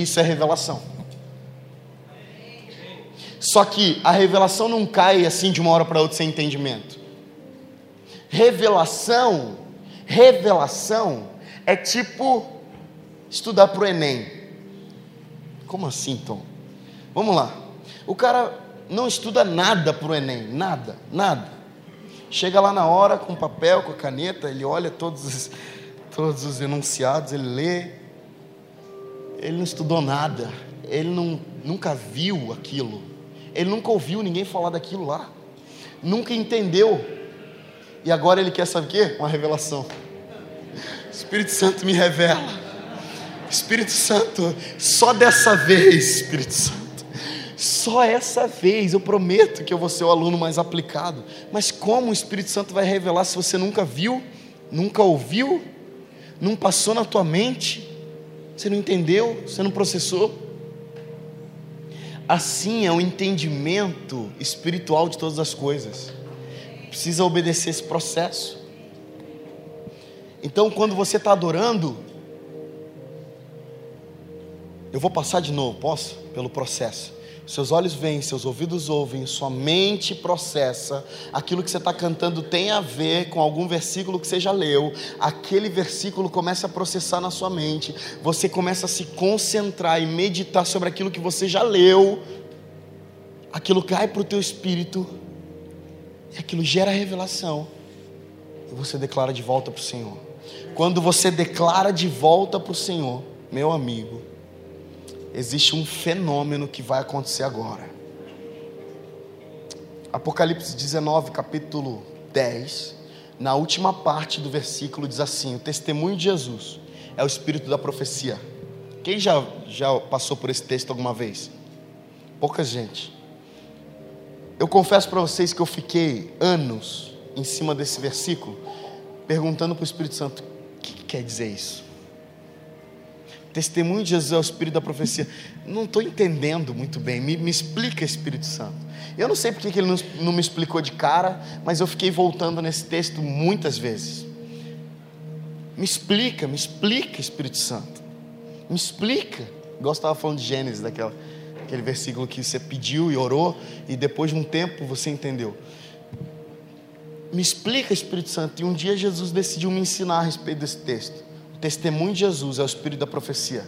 Speaker 1: Isso é revelação. Só que a revelação não cai assim de uma hora para outra sem entendimento. Revelação, revelação é tipo estudar para o Enem. Como assim, Tom? Vamos lá. O cara não estuda nada para o Enem, nada, nada. Chega lá na hora com papel, com a caneta, ele olha todos os, todos os enunciados, ele lê, ele não estudou nada, ele não, nunca viu aquilo, ele nunca ouviu ninguém falar daquilo lá, nunca entendeu, e agora ele quer saber o quê? Uma revelação. Espírito Santo me revela. Espírito Santo, só dessa vez, Espírito Santo, só essa vez eu prometo que eu vou ser o aluno mais aplicado. Mas como o Espírito Santo vai revelar se você nunca viu, nunca ouviu, não passou na tua mente? Você não entendeu? Você não processou? Assim é o entendimento espiritual de todas as coisas. Precisa obedecer esse processo. Então, quando você está adorando, eu vou passar de novo, posso? Pelo processo. Seus olhos veem, seus ouvidos ouvem, sua mente processa. Aquilo que você está cantando tem a ver com algum versículo que você já leu. Aquele versículo começa a processar na sua mente. Você começa a se concentrar e meditar sobre aquilo que você já leu. Aquilo cai para o teu espírito. E aquilo gera revelação. E você declara de volta para o Senhor. Quando você declara de volta para o Senhor, meu amigo existe um fenômeno que vai acontecer agora. Apocalipse 19, capítulo 10, na última parte do versículo diz assim: O testemunho de Jesus é o espírito da profecia. Quem já, já passou por esse texto alguma vez? Pouca gente. Eu confesso para vocês que eu fiquei anos em cima desse versículo, perguntando para o Espírito Santo: o que quer dizer isso? Testemunho de Jesus é o Espírito da profecia. Não estou entendendo muito bem. Me, me, explica, Espírito Santo. Eu não sei porque que ele não, não me explicou de cara, mas eu fiquei voltando nesse texto muitas vezes. Me explica, me explica, Espírito Santo. Me explica. Igual estava falando de Gênesis, daquela, aquele versículo que você pediu e orou, e depois de um tempo você entendeu. Me explica, Espírito Santo. E um dia Jesus decidiu me ensinar a respeito desse texto. Testemunho de Jesus é o espírito da profecia.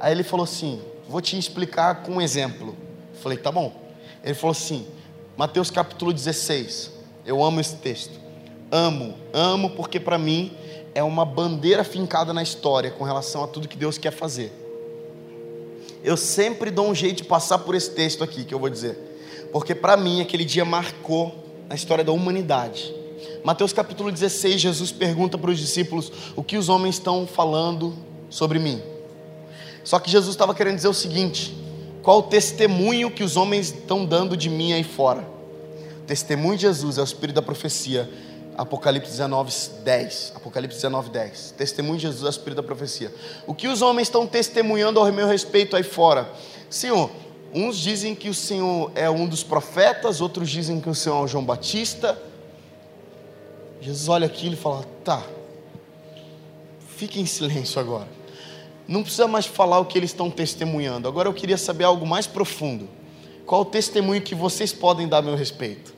Speaker 1: Aí ele falou assim: Vou te explicar com um exemplo. Eu falei: Tá bom. Ele falou assim: Mateus capítulo 16. Eu amo esse texto. Amo, amo porque para mim é uma bandeira fincada na história com relação a tudo que Deus quer fazer. Eu sempre dou um jeito de passar por esse texto aqui que eu vou dizer, porque para mim aquele dia marcou a história da humanidade. Mateus capítulo 16, Jesus pergunta para os discípulos o que os homens estão falando sobre mim. Só que Jesus estava querendo dizer o seguinte: qual o testemunho que os homens estão dando de mim aí fora? O testemunho de Jesus é o espírito da profecia. Apocalipse 19, 10. Apocalipse 19, 10. Testemunho de Jesus é o espírito da profecia. O que os homens estão testemunhando ao meu respeito aí fora? Senhor, uns dizem que o Senhor é um dos profetas, outros dizem que o Senhor é o João Batista, Jesus olha aquilo e fala: tá, fique em silêncio agora. Não precisa mais falar o que eles estão testemunhando. Agora eu queria saber algo mais profundo. Qual o testemunho que vocês podem dar a meu respeito?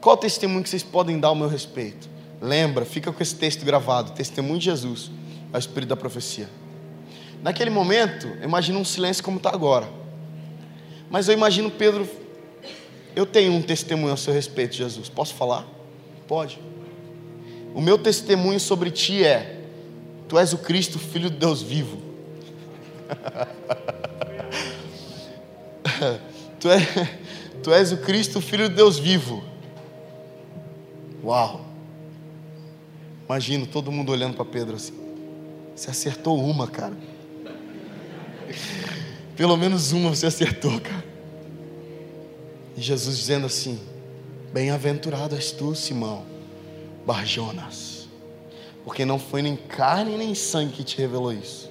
Speaker 1: Qual o testemunho que vocês podem dar ao meu respeito? Lembra, fica com esse texto gravado: Testemunho de Jesus, ao Espírito da profecia. Naquele momento, imagina um silêncio como está agora. Mas eu imagino Pedro eu tenho um testemunho a seu respeito, Jesus. Posso falar? Pode. O meu testemunho sobre ti é: Tu és o Cristo, Filho de Deus vivo. tu, é, tu és o Cristo, Filho de Deus vivo. Uau! Imagino todo mundo olhando para Pedro assim. Você acertou uma, cara. Pelo menos uma você acertou, cara. E Jesus dizendo assim: Bem-aventurado és tu, Simão, Barjonas, porque não foi nem carne nem sangue que te revelou isso,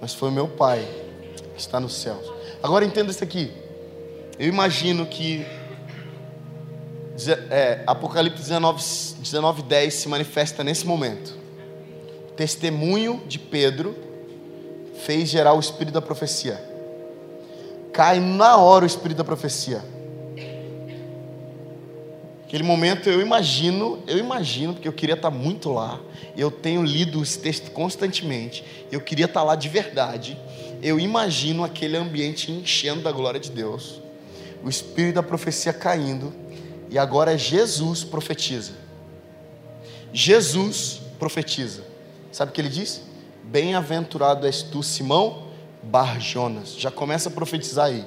Speaker 1: mas foi meu Pai que está nos céus. Agora entenda isso aqui. Eu imagino que é, Apocalipse 19, 19, 10 se manifesta nesse momento. O testemunho de Pedro fez gerar o espírito da profecia. Cai na hora o espírito da profecia. Aquele momento eu imagino, eu imagino, porque eu queria estar muito lá. Eu tenho lido esse texto constantemente. Eu queria estar lá de verdade. Eu imagino aquele ambiente enchendo da glória de Deus. O espírito da profecia caindo. E agora Jesus profetiza. Jesus profetiza. Sabe o que ele diz? Bem-aventurado és tu, Simão Barjonas. Já começa a profetizar aí.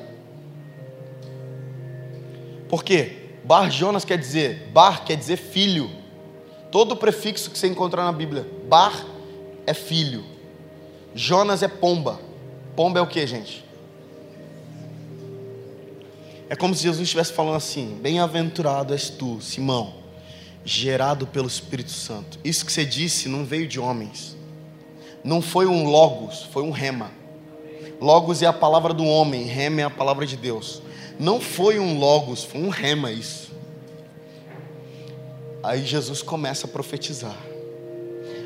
Speaker 1: Por quê? Bar Jonas quer dizer, bar quer dizer filho. Todo prefixo que você encontrar na Bíblia, bar é filho. Jonas é pomba. Pomba é o que, gente? É como se Jesus estivesse falando assim: Bem-aventurado és tu, Simão, gerado pelo Espírito Santo. Isso que você disse não veio de homens, não foi um logos, foi um rema. Logos é a palavra do homem, rema é a palavra de Deus. Não foi um logos, foi um rema isso. Aí Jesus começa a profetizar.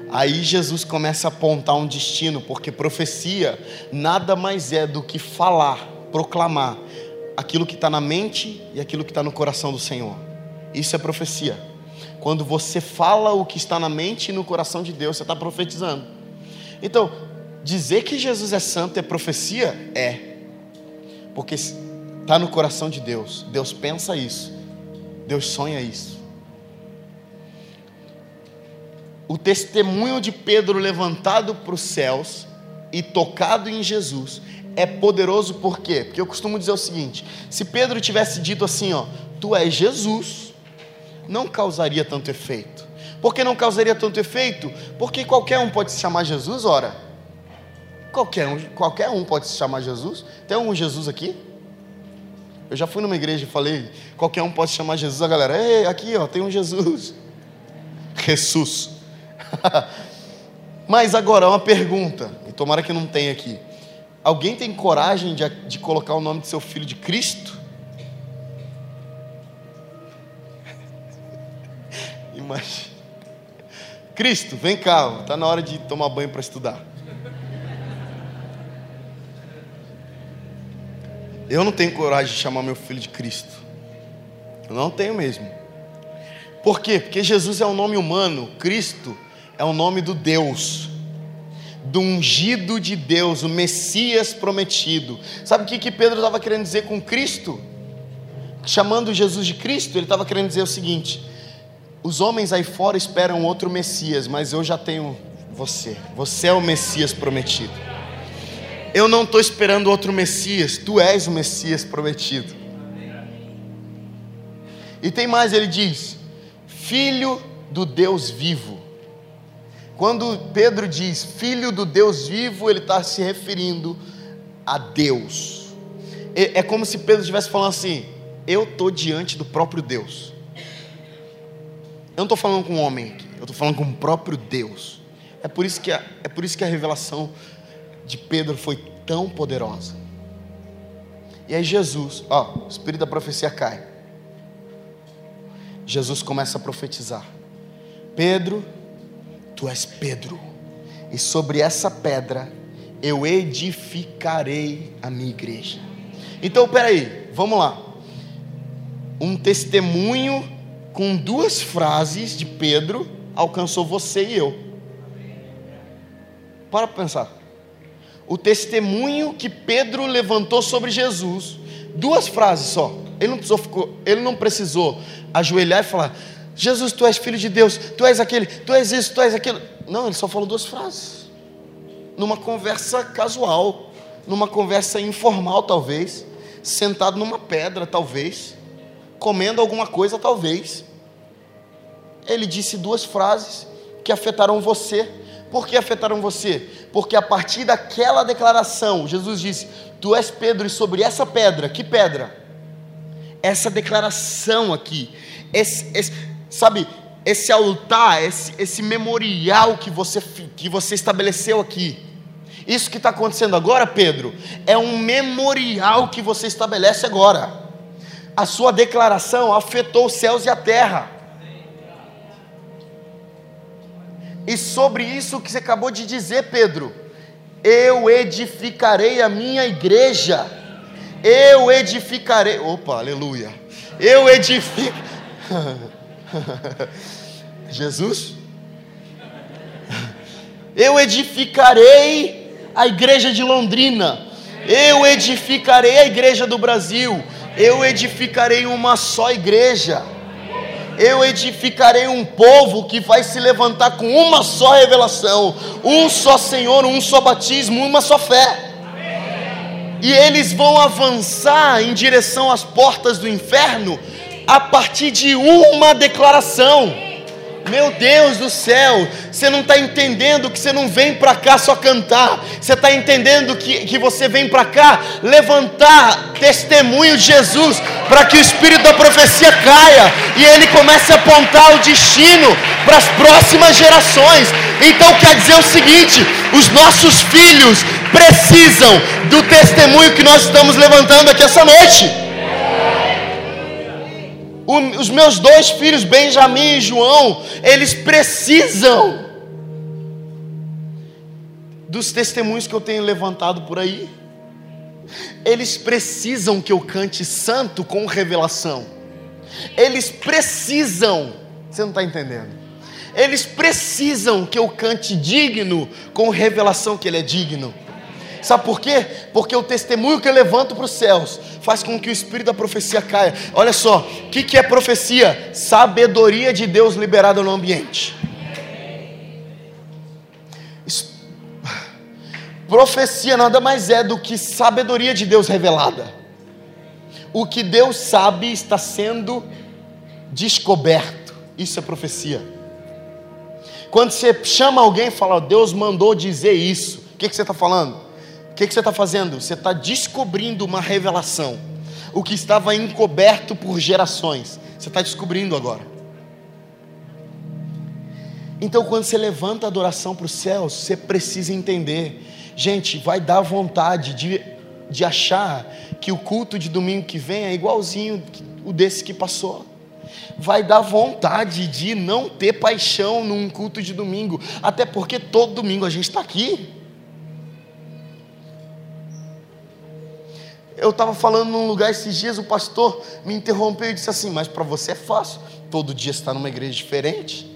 Speaker 1: Aí Jesus começa a apontar um destino, porque profecia nada mais é do que falar, proclamar aquilo que está na mente e aquilo que está no coração do Senhor. Isso é profecia. Quando você fala o que está na mente e no coração de Deus, você está profetizando. Então, dizer que Jesus é santo é profecia? É. Porque está no coração de Deus. Deus pensa isso. Deus sonha isso. o testemunho de Pedro levantado para os céus e tocado em Jesus é poderoso por quê? Porque eu costumo dizer o seguinte: se Pedro tivesse dito assim, ó, tu és Jesus, não causaria tanto efeito. Por que não causaria tanto efeito? Porque qualquer um pode se chamar Jesus, ora. Qualquer um, qualquer um pode se chamar Jesus. Tem algum Jesus aqui? Eu já fui numa igreja e falei, qualquer um pode chamar Jesus, a galera, ei, aqui ó, tem um Jesus. Jesus. Mas agora, uma pergunta, e tomara que não tenha aqui. Alguém tem coragem de, de colocar o nome de seu filho de Cristo? Imagina. Cristo, vem cá, está na hora de tomar banho para estudar. Eu não tenho coragem de chamar meu filho de Cristo. Eu não tenho mesmo. Por quê? Porque Jesus é um nome humano, Cristo é o nome do Deus, do ungido de Deus, o Messias prometido. Sabe o que, que Pedro estava querendo dizer com Cristo? Chamando Jesus de Cristo, ele estava querendo dizer o seguinte: os homens aí fora esperam outro Messias, mas eu já tenho você, você é o Messias prometido. Eu não estou esperando outro Messias, tu és o Messias prometido. E tem mais, ele diz: Filho do Deus vivo. Quando Pedro diz filho do Deus vivo, ele está se referindo a Deus. É, é como se Pedro estivesse falando assim: eu estou diante do próprio Deus. Eu não estou falando com um homem aqui, eu estou falando com o próprio Deus. É por isso que a, é por isso que a revelação de Pedro foi tão poderosa. E aí Jesus, ó, o espírito da profecia cai. Jesus começa a profetizar. Pedro, Tu és Pedro, e sobre essa pedra eu edificarei a minha igreja. Então, peraí, vamos lá. Um testemunho com duas frases de Pedro alcançou você e eu. Para pensar. O testemunho que Pedro levantou sobre Jesus, duas frases só. Ele não precisou, ele não precisou ajoelhar e falar: Jesus, tu és filho de Deus, tu és aquele, tu és isso, tu és aquilo. Não, ele só falou duas frases. Numa conversa casual, numa conversa informal, talvez, sentado numa pedra, talvez, comendo alguma coisa, talvez. Ele disse duas frases que afetaram você. Por que afetaram você? Porque a partir daquela declaração, Jesus disse: Tu és Pedro, e sobre essa pedra, que pedra? Essa declaração aqui, esse, esse sabe, esse altar, esse, esse memorial que você, que você estabeleceu aqui. Isso que está acontecendo agora, Pedro, é um memorial que você estabelece agora. A sua declaração afetou os céus e a terra. E sobre isso que você acabou de dizer, Pedro, eu edificarei a minha igreja. Eu edificarei. Opa, aleluia. Eu edifico. Jesus? Eu edificarei a igreja de Londrina. Eu edificarei a igreja do Brasil. Eu edificarei uma só igreja. Eu edificarei um povo que vai se levantar com uma só revelação, um só Senhor, um só batismo, uma só fé. E eles vão avançar em direção às portas do inferno a partir de uma declaração. Meu Deus do céu, você não está entendendo que você não vem para cá só cantar, você está entendendo que, que você vem para cá levantar testemunho de Jesus, para que o espírito da profecia caia e ele comece a apontar o destino para as próximas gerações. Então quer dizer o seguinte: os nossos filhos precisam do testemunho que nós estamos levantando aqui essa noite. Os meus dois filhos, Benjamin e João, eles precisam dos testemunhos que eu tenho levantado por aí. Eles precisam que eu cante santo com revelação. Eles precisam, você não está entendendo? Eles precisam que eu cante digno com revelação que Ele é digno. Sabe por quê? Porque o testemunho que eu levanto para os céus faz com que o espírito da profecia caia. Olha só, o que, que é profecia? Sabedoria de Deus liberada no ambiente. Profecia nada mais é do que sabedoria de Deus revelada. O que Deus sabe está sendo descoberto. Isso é profecia. Quando você chama alguém e fala, Deus mandou dizer isso, o que, que você está falando? O que, que você está fazendo? Você está descobrindo uma revelação. O que estava encoberto por gerações. Você está descobrindo agora. Então, quando você levanta a adoração para os céus, você precisa entender. Gente, vai dar vontade de, de achar que o culto de domingo que vem é igualzinho o desse que passou. Vai dar vontade de não ter paixão num culto de domingo, até porque todo domingo a gente está aqui. Eu estava falando num lugar esses dias, o pastor me interrompeu e disse assim: Mas para você é fácil, todo dia está numa igreja diferente.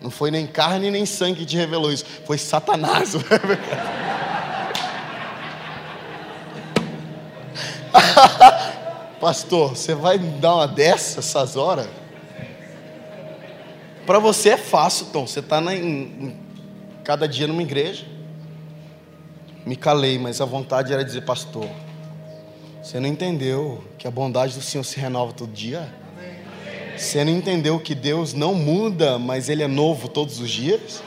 Speaker 1: Não foi nem carne nem sangue que te revelou isso, foi Satanás. Pastor, você vai me dar uma dessas essas horas? Para você é fácil, Tom. Você está em, cada dia numa igreja. Me calei, mas a vontade era dizer, pastor, você não entendeu que a bondade do Senhor se renova todo dia? Você não entendeu que Deus não muda, mas Ele é novo todos os dias?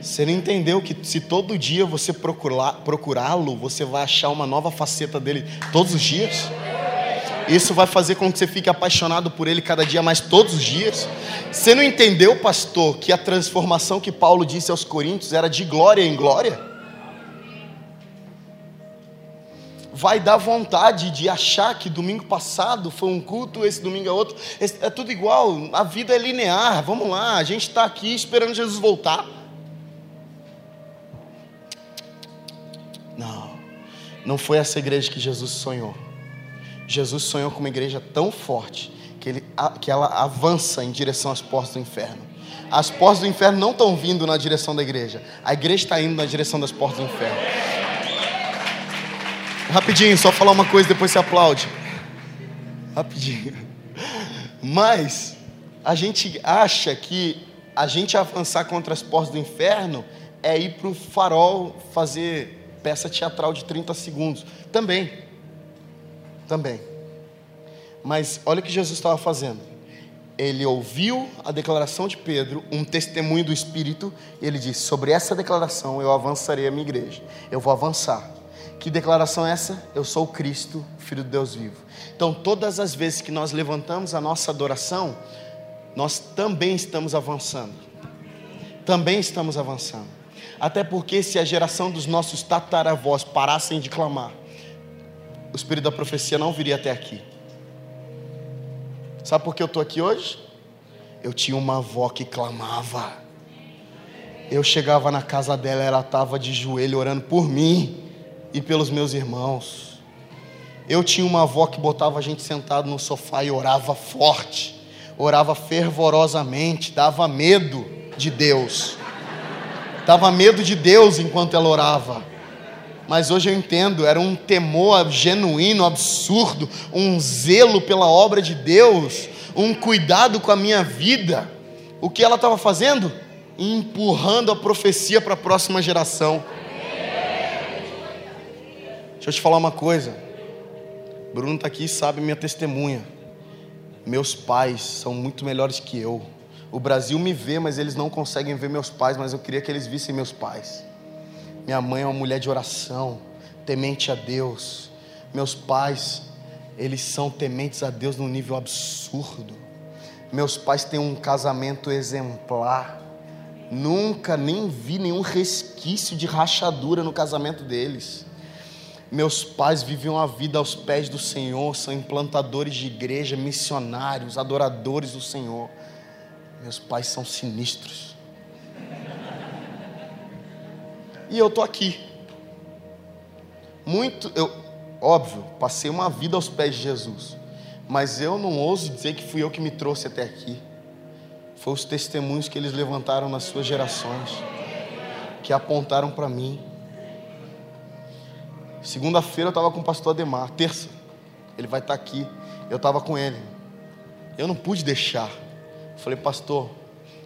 Speaker 1: Você não entendeu que se todo dia você procurá-lo, você vai achar uma nova faceta dele todos os dias? Isso vai fazer com que você fique apaixonado por ele cada dia mais todos os dias? Você não entendeu, pastor, que a transformação que Paulo disse aos Coríntios era de glória em glória? Vai dar vontade de achar que domingo passado foi um culto, esse domingo é outro. É tudo igual, a vida é linear. Vamos lá, a gente está aqui esperando Jesus voltar. Não, não foi essa igreja que Jesus sonhou. Jesus sonhou com uma igreja tão forte que, ele, que ela avança em direção às portas do inferno. As portas do inferno não estão vindo na direção da igreja, a igreja está indo na direção das portas do inferno. Rapidinho, só falar uma coisa, depois você aplaude. Rapidinho. Mas a gente acha que a gente avançar contra as portas do inferno é ir para o farol fazer peça teatral de 30 segundos. Também também. Mas olha o que Jesus estava fazendo. Ele ouviu a declaração de Pedro, um testemunho do Espírito, e ele disse: Sobre essa declaração eu avançarei a minha igreja. Eu vou avançar. Que declaração é essa? Eu sou o Cristo, Filho de Deus vivo. Então, todas as vezes que nós levantamos a nossa adoração, nós também estamos avançando. Também estamos avançando. Até porque, se a geração dos nossos tataravós parassem de clamar, o espírito da profecia não viria até aqui. Sabe por que eu estou aqui hoje? Eu tinha uma avó que clamava. Eu chegava na casa dela, ela estava de joelho orando por mim e pelos meus irmãos. Eu tinha uma avó que botava a gente sentado no sofá e orava forte, orava fervorosamente, dava medo de Deus. Dava medo de Deus enquanto ela orava mas hoje eu entendo, era um temor genuíno, absurdo, um zelo pela obra de Deus, um cuidado com a minha vida. O que ela estava fazendo? Empurrando a profecia para a próxima geração. Deixa eu te falar uma coisa. Bruno está aqui e sabe minha testemunha. Meus pais são muito melhores que eu. O Brasil me vê, mas eles não conseguem ver meus pais, mas eu queria que eles vissem meus pais. Minha mãe é uma mulher de oração, temente a Deus. Meus pais, eles são tementes a Deus num nível absurdo. Meus pais têm um casamento exemplar. Nunca nem vi nenhum resquício de rachadura no casamento deles. Meus pais vivem uma vida aos pés do Senhor, são implantadores de igreja, missionários, adoradores do Senhor. Meus pais são sinistros. E eu tô aqui. Muito, eu, óbvio, passei uma vida aos pés de Jesus. Mas eu não ouso dizer que fui eu que me trouxe até aqui. Foi os testemunhos que eles levantaram nas suas gerações, que apontaram para mim. Segunda-feira eu estava com o pastor Ademar, terça, ele vai estar tá aqui. Eu estava com ele. Eu não pude deixar. Falei, pastor,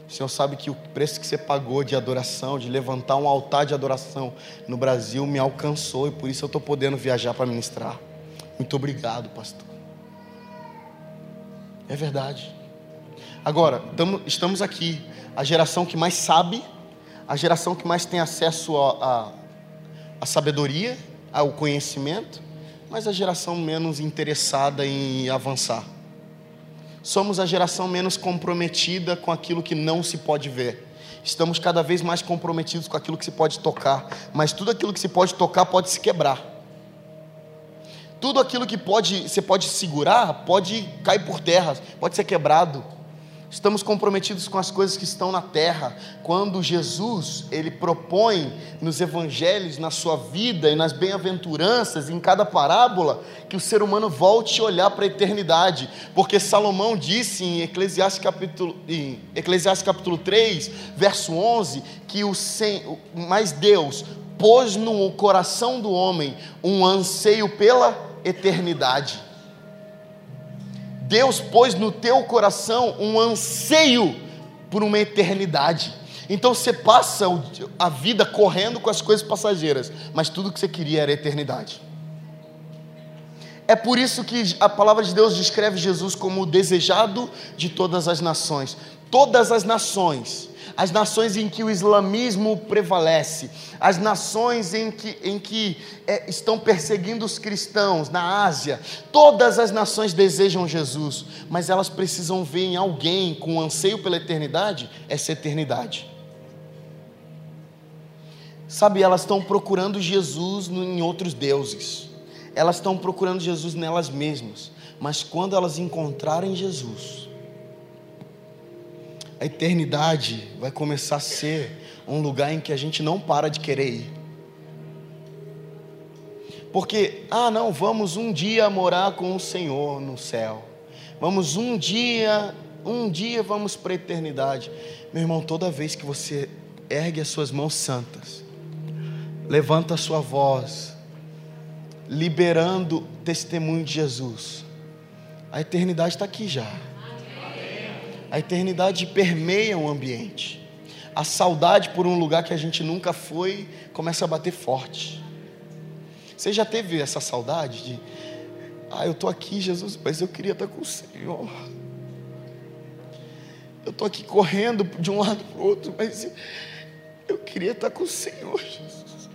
Speaker 1: o senhor sabe que o preço que você pagou de adoração, de levantar um altar de adoração no Brasil, me alcançou e por isso eu estou podendo viajar para ministrar. Muito obrigado, pastor. É verdade. Agora, tamo, estamos aqui, a geração que mais sabe, a geração que mais tem acesso à sabedoria ao conhecimento, mas a geração menos interessada em avançar. Somos a geração menos comprometida com aquilo que não se pode ver. Estamos cada vez mais comprometidos com aquilo que se pode tocar, mas tudo aquilo que se pode tocar pode se quebrar. Tudo aquilo que pode, você pode segurar pode cair por terra, pode ser quebrado. Estamos comprometidos com as coisas que estão na terra. Quando Jesus, ele propõe nos evangelhos, na sua vida e nas bem-aventuranças, em cada parábola, que o ser humano volte a olhar para a eternidade. Porque Salomão disse em Eclesiastes capítulo, em Eclesiastes capítulo 3, verso 11, que o sem, Deus pôs no coração do homem um anseio pela eternidade. Deus pôs no teu coração um anseio por uma eternidade. Então você passa a vida correndo com as coisas passageiras, mas tudo que você queria era eternidade. É por isso que a palavra de Deus descreve Jesus como o desejado de todas as nações. Todas as nações as nações em que o islamismo prevalece, as nações em que, em que é, estão perseguindo os cristãos na Ásia, todas as nações desejam Jesus, mas elas precisam ver em alguém com anseio pela eternidade essa eternidade. Sabe, elas estão procurando Jesus em outros deuses, elas estão procurando Jesus nelas mesmas, mas quando elas encontrarem Jesus, a eternidade vai começar a ser um lugar em que a gente não para de querer ir. Porque, ah, não, vamos um dia morar com o Senhor no céu. Vamos um dia, um dia vamos para a eternidade. Meu irmão, toda vez que você ergue as suas mãos santas, levanta a sua voz, liberando testemunho de Jesus, a eternidade está aqui já. A eternidade permeia o ambiente. A saudade por um lugar que a gente nunca foi começa a bater forte. Você já teve essa saudade de, ah, eu estou aqui, Jesus, mas eu queria estar com o Senhor. Eu estou aqui correndo de um lado para o outro, mas eu queria estar com o Senhor, Jesus.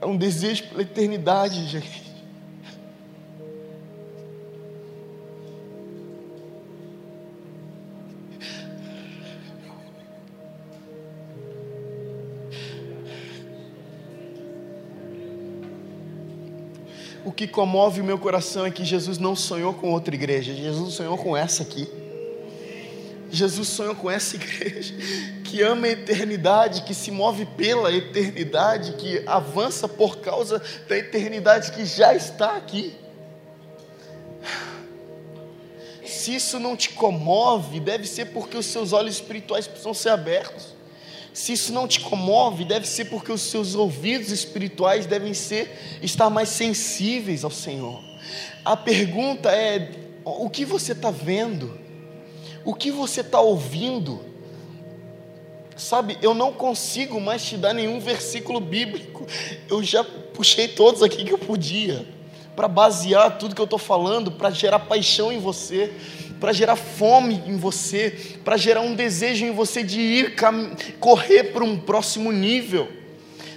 Speaker 1: É um desejo pela eternidade, gente. Que comove o meu coração é que Jesus não sonhou com outra igreja, Jesus sonhou com essa aqui. Jesus sonhou com essa igreja que ama a eternidade, que se move pela eternidade, que avança por causa da eternidade que já está aqui. Se isso não te comove, deve ser porque os seus olhos espirituais precisam ser abertos. Se isso não te comove, deve ser porque os seus ouvidos espirituais devem ser estar mais sensíveis ao Senhor. A pergunta é: o que você está vendo? O que você está ouvindo? Sabe, eu não consigo mais te dar nenhum versículo bíblico. Eu já puxei todos aqui que eu podia para basear tudo que eu estou falando, para gerar paixão em você para gerar fome em você, para gerar um desejo em você de ir correr para um próximo nível.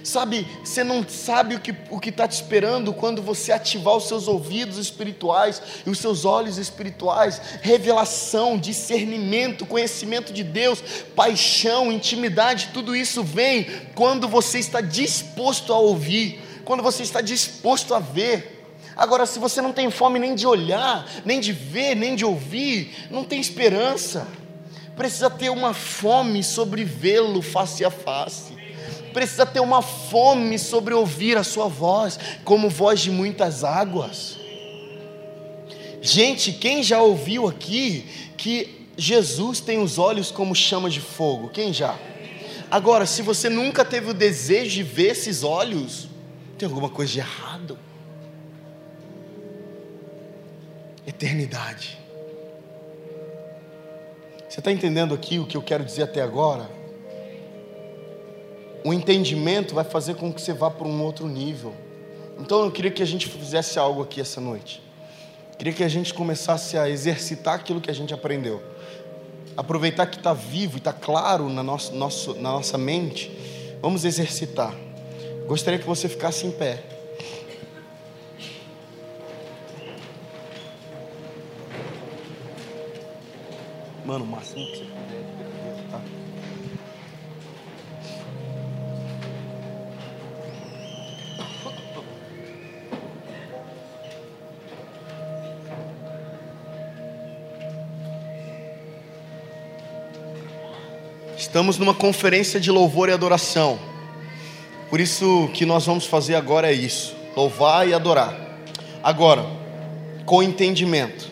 Speaker 1: Sabe, você não sabe o que o está te esperando quando você ativar os seus ouvidos espirituais e os seus olhos espirituais, revelação, discernimento, conhecimento de Deus, paixão, intimidade, tudo isso vem quando você está disposto a ouvir, quando você está disposto a ver. Agora, se você não tem fome nem de olhar, nem de ver, nem de ouvir, não tem esperança. Precisa ter uma fome sobre vê-lo face a face precisa ter uma fome sobre ouvir a sua voz, como voz de muitas águas. Gente, quem já ouviu aqui que Jesus tem os olhos como chama de fogo? Quem já? Agora, se você nunca teve o desejo de ver esses olhos, tem alguma coisa de errado. Eternidade. Você está entendendo aqui o que eu quero dizer até agora? o entendimento vai fazer com que você vá para um outro nível. Então eu queria que a gente fizesse algo aqui essa noite. Queria que a gente começasse a exercitar aquilo que a gente aprendeu. Aproveitar que está vivo e está claro na, nosso, nosso, na nossa mente. Vamos exercitar. Gostaria que você ficasse em pé. Mano, o máximo que você puder, tá? Estamos numa conferência de louvor e adoração. Por isso que nós vamos fazer agora é isso: louvar e adorar. Agora, com entendimento.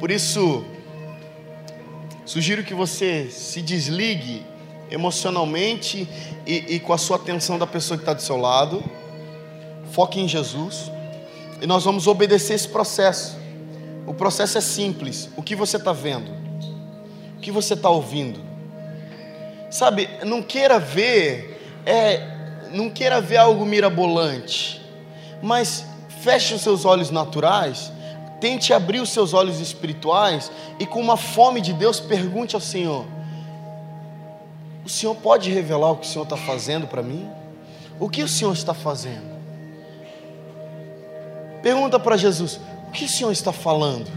Speaker 1: Por isso, sugiro que você se desligue emocionalmente e, e com a sua atenção da pessoa que está do seu lado. Foque em Jesus. E nós vamos obedecer esse processo. O processo é simples. O que você está vendo? O que você está ouvindo? Sabe, não queira ver, é, não queira ver algo mirabolante, mas feche os seus olhos naturais, tente abrir os seus olhos espirituais e com uma fome de Deus pergunte ao Senhor: O Senhor pode revelar o que o Senhor está fazendo para mim? O que o Senhor está fazendo? Pergunta para Jesus: O que o Senhor está falando?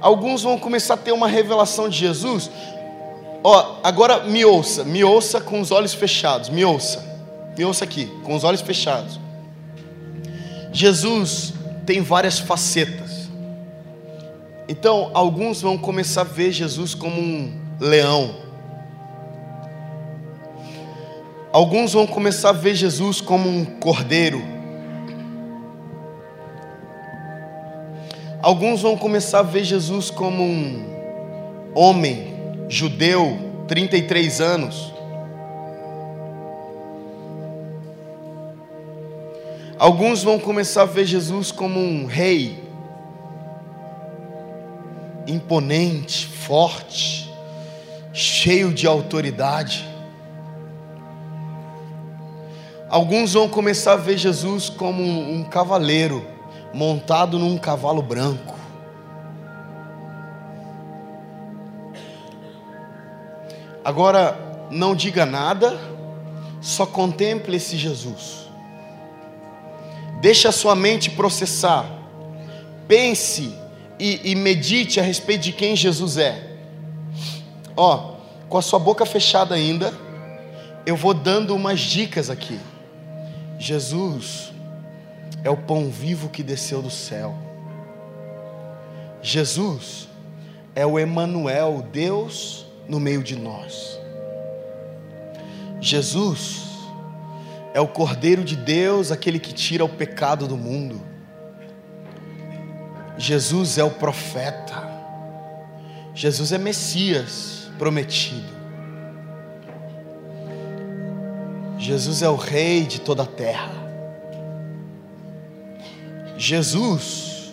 Speaker 1: alguns vão começar a ter uma revelação de Jesus. Ó, agora me ouça, me ouça com os olhos fechados, me ouça, me ouça aqui, com os olhos fechados. Jesus tem várias facetas. Então, alguns vão começar a ver Jesus como um leão. Alguns vão começar a ver Jesus como um cordeiro. Alguns vão começar a ver Jesus como um homem judeu, 33 anos. Alguns vão começar a ver Jesus como um rei, imponente, forte, cheio de autoridade. Alguns vão começar a ver Jesus como um, cavaleiro montado num cavalo branco. Agora, não diga nada, só contemple esse Jesus. Deixe a sua mente processar. Pense e, e medite a respeito de quem Jesus é. Ó, com a sua boca fechada ainda, eu vou dando umas dicas aqui. Jesus é o pão vivo que desceu do céu. Jesus é o Emanuel, Deus no meio de nós. Jesus é o Cordeiro de Deus, aquele que tira o pecado do mundo. Jesus é o profeta. Jesus é Messias prometido. Jesus é o Rei de toda a terra. Jesus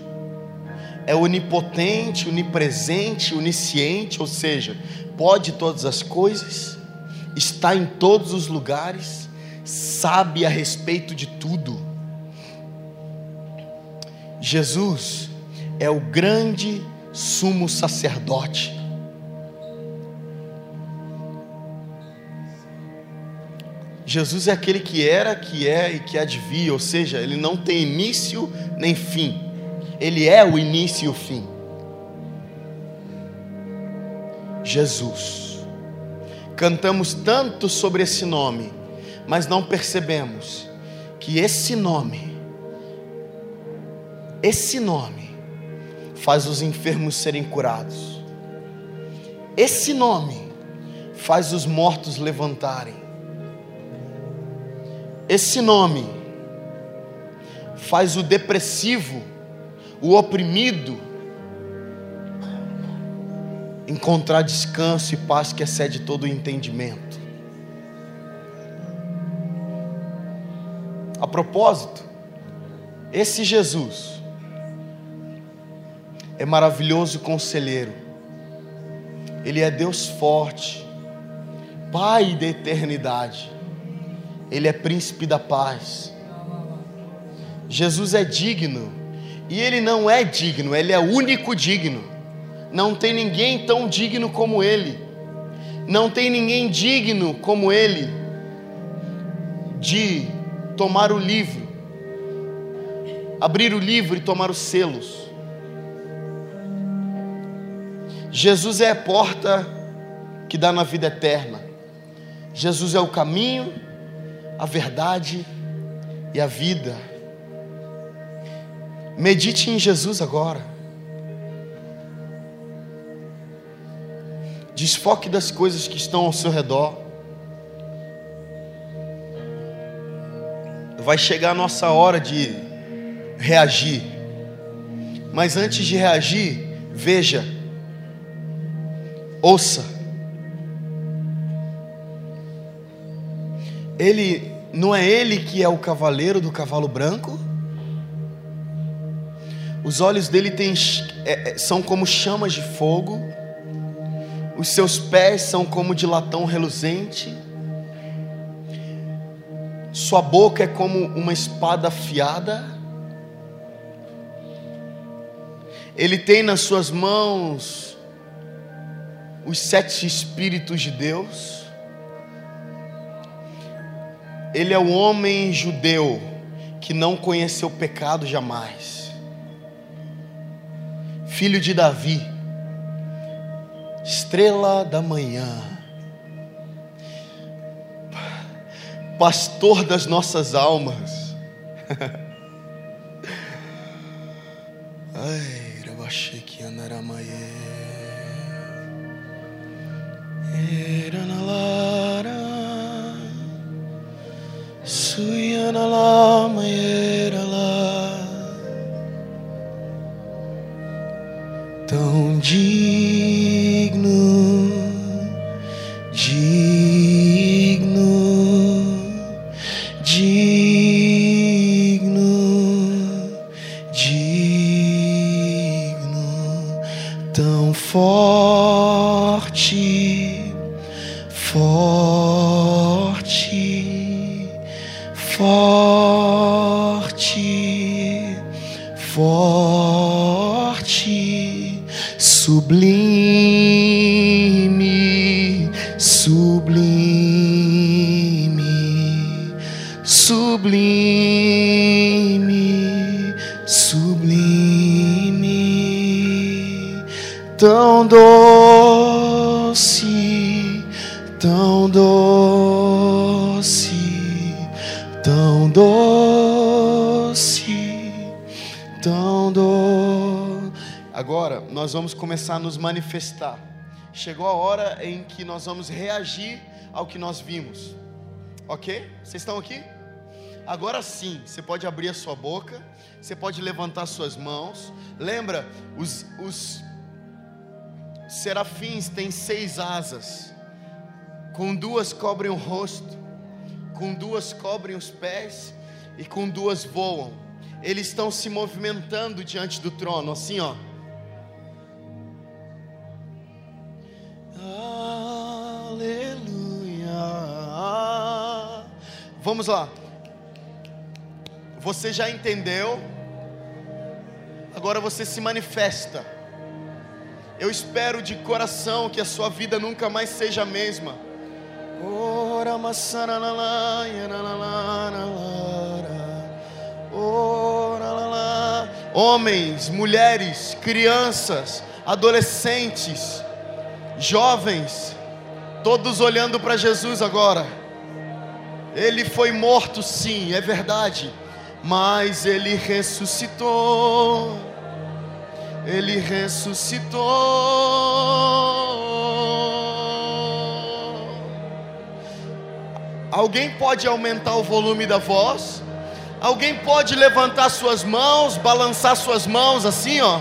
Speaker 1: é onipotente, onipresente, onisciente, ou seja, pode todas as coisas, está em todos os lugares, sabe a respeito de tudo. Jesus é o grande sumo sacerdote. Jesus é aquele que era, que é e que vir, ou seja, ele não tem início nem fim. Ele é o início e o fim. Jesus. Cantamos tanto sobre esse nome, mas não percebemos que esse nome, esse nome, faz os enfermos serem curados. Esse nome faz os mortos levantarem. Esse nome faz o depressivo, o oprimido, encontrar descanso e paz que excede todo o entendimento. A propósito, esse Jesus é maravilhoso conselheiro, Ele é Deus forte, Pai da eternidade, Ele é príncipe da paz. Jesus é digno, e Ele não é digno, Ele é único digno. Não tem ninguém tão digno como Ele, não tem ninguém digno como Ele de tomar o livro, abrir o livro e tomar os selos. Jesus é a porta que dá na vida eterna. Jesus é o caminho, a verdade e a vida. Medite em Jesus agora. Desfoque das coisas que estão ao seu redor. Vai chegar a nossa hora de reagir. Mas antes de reagir, veja, ouça. Ele não é ele que é o cavaleiro do cavalo branco? Os olhos dele é, é, são como chamas de fogo, os seus pés são como de latão reluzente, sua boca é como uma espada afiada, ele tem nas suas mãos os sete Espíritos de Deus, ele é o homem judeu que não conheceu pecado jamais. Filho de Davi, estrela da manhã, pastor das nossas almas. Ai. Suyana la maera lá Tão digno começar a nos manifestar. Chegou a hora em que nós vamos reagir ao que nós vimos. Ok? Vocês estão aqui? Agora sim, você pode abrir a sua boca, você pode levantar suas mãos. Lembra, os, os serafins têm seis asas, com duas cobrem o rosto com duas cobrem os pés e com duas voam. Eles estão se movimentando diante do trono, assim ó. Vamos lá. Você já entendeu? Agora você se manifesta. Eu espero de coração que a sua vida nunca mais seja a mesma. Homens, mulheres, crianças, adolescentes, jovens, todos olhando para Jesus agora. Ele foi morto, sim, é verdade, mas ele ressuscitou. Ele ressuscitou. Alguém pode aumentar o volume da voz? Alguém pode levantar suas mãos, balançar suas mãos assim, ó,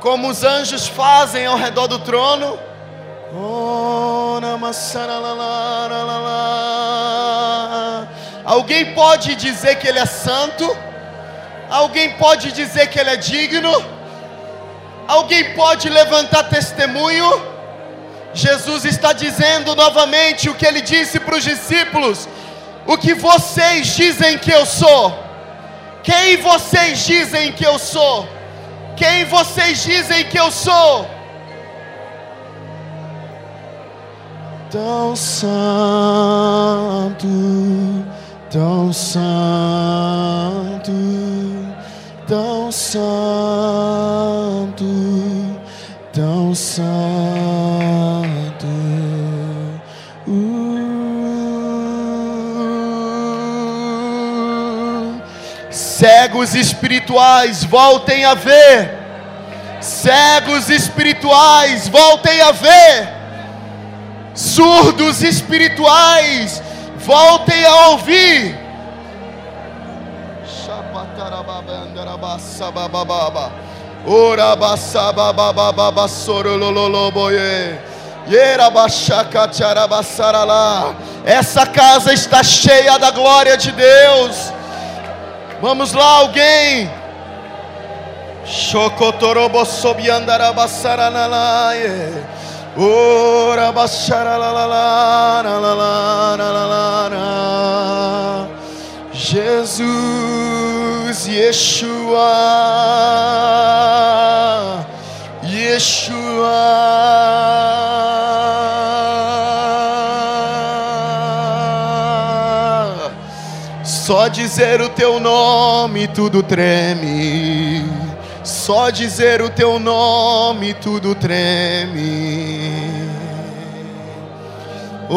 Speaker 1: como os anjos fazem ao redor do trono? Alguém pode dizer que Ele é santo? Alguém pode dizer que Ele é digno? Alguém pode levantar testemunho? Jesus está dizendo novamente o que ele disse para os discípulos: O que vocês dizem que eu sou? Quem vocês dizem que eu sou? Quem vocês dizem que eu sou? Tão santo, tão santo, tão santo, tão santo. Uh. Cegos espirituais, voltem a ver. Cegos espirituais, voltem a ver surdos espirituais, voltem a ouvir. Essa casa está cheia da glória de Deus. Vamos lá, alguém. Chocotorobo sobiandarabassaranalaye. Ora baixara la la la la la la la la la Jesus Yeshua. Yeshua. Só dizer o teu nome tudo treme só dizer o teu nome tudo treme. Oh,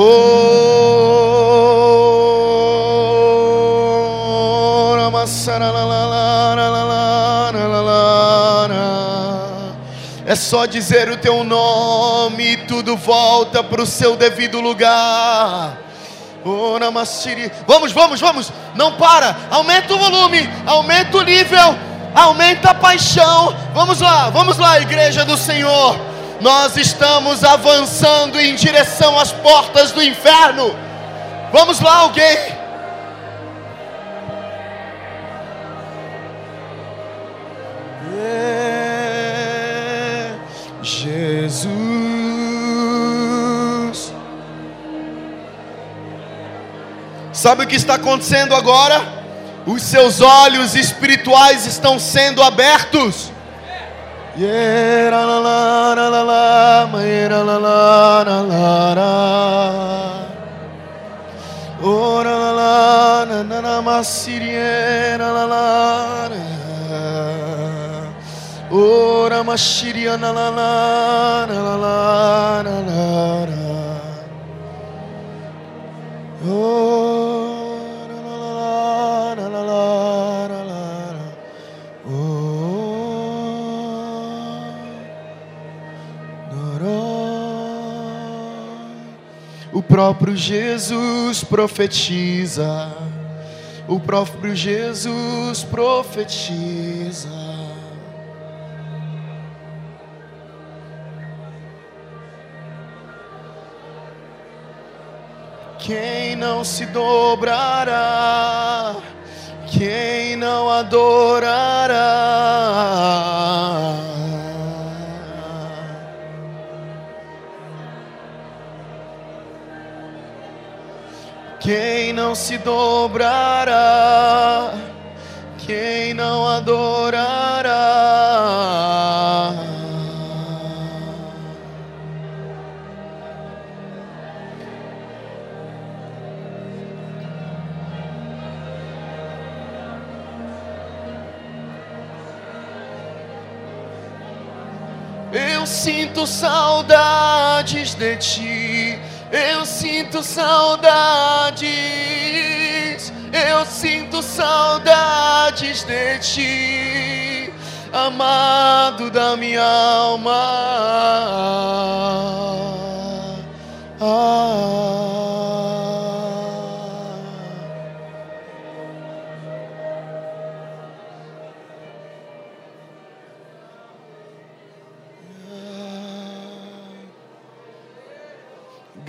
Speaker 1: é só dizer o teu nome e tudo volta para o seu devido lugar. Oh, vamos, vamos, vamos. Não para. Aumenta o volume, aumenta o nível aumenta a paixão. Vamos lá, vamos lá, igreja do Senhor. Nós estamos avançando em direção às portas do inferno. Vamos lá, alguém. É Jesus. Sabe o que está acontecendo agora? Os seus olhos espirituais estão sendo abertos. La la la la la la Oh próprio Jesus profetiza. O próprio Jesus profetiza. Quem não se dobrará, quem não adorará Quem não se dobrará, quem não adorará. Eu sinto saudades de ti. Eu sinto saudades. Eu sinto saudades de ti, amado da minha alma. Ah.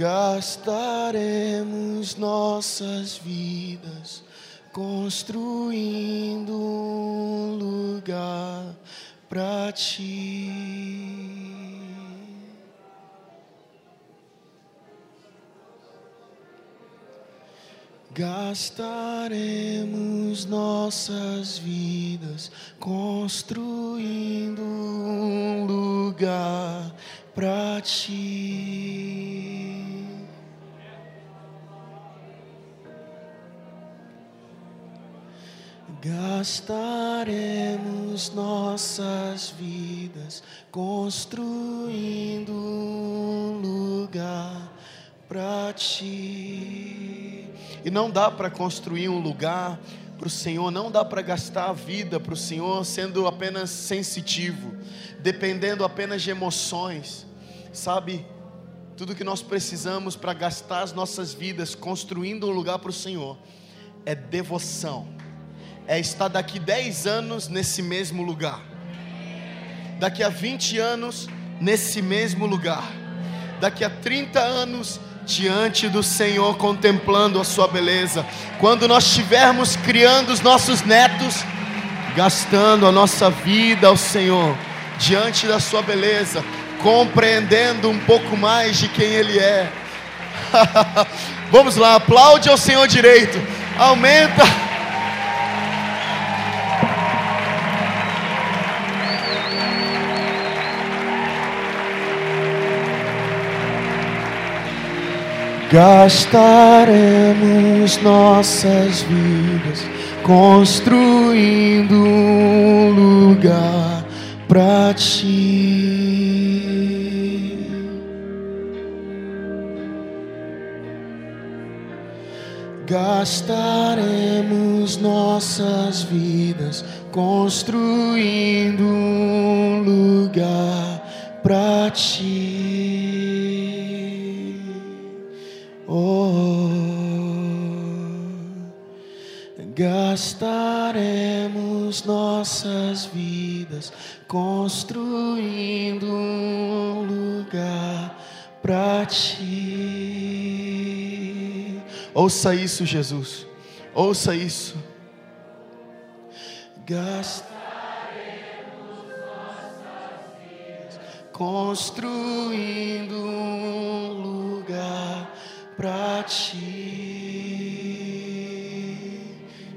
Speaker 1: Gastaremos nossas vidas construindo um lugar para ti. Gastaremos nossas vidas construindo um lugar para ti. Gastaremos nossas vidas construindo um lugar para ti. E não dá para construir um lugar para o Senhor, não dá para gastar a vida para o Senhor sendo apenas sensitivo, dependendo apenas de emoções, sabe? Tudo que nós precisamos para gastar as nossas vidas construindo um lugar para o Senhor é devoção é estar daqui 10 anos nesse mesmo lugar, daqui a 20 anos nesse mesmo lugar, daqui a 30 anos diante do Senhor, contemplando a Sua beleza. Quando nós estivermos criando os nossos netos, gastando a nossa vida ao Senhor, diante da Sua beleza, compreendendo um pouco mais de quem Ele é. Vamos lá, aplaude ao Senhor direito, aumenta. Gastaremos nossas vidas construindo um lugar para ti. Gastaremos nossas vidas construindo um lugar para ti. Gastaremos nossas vidas construindo um lugar para ti. Ouça isso, Jesus. Ouça isso. Gastaremos nossas vidas construindo um lugar para ti,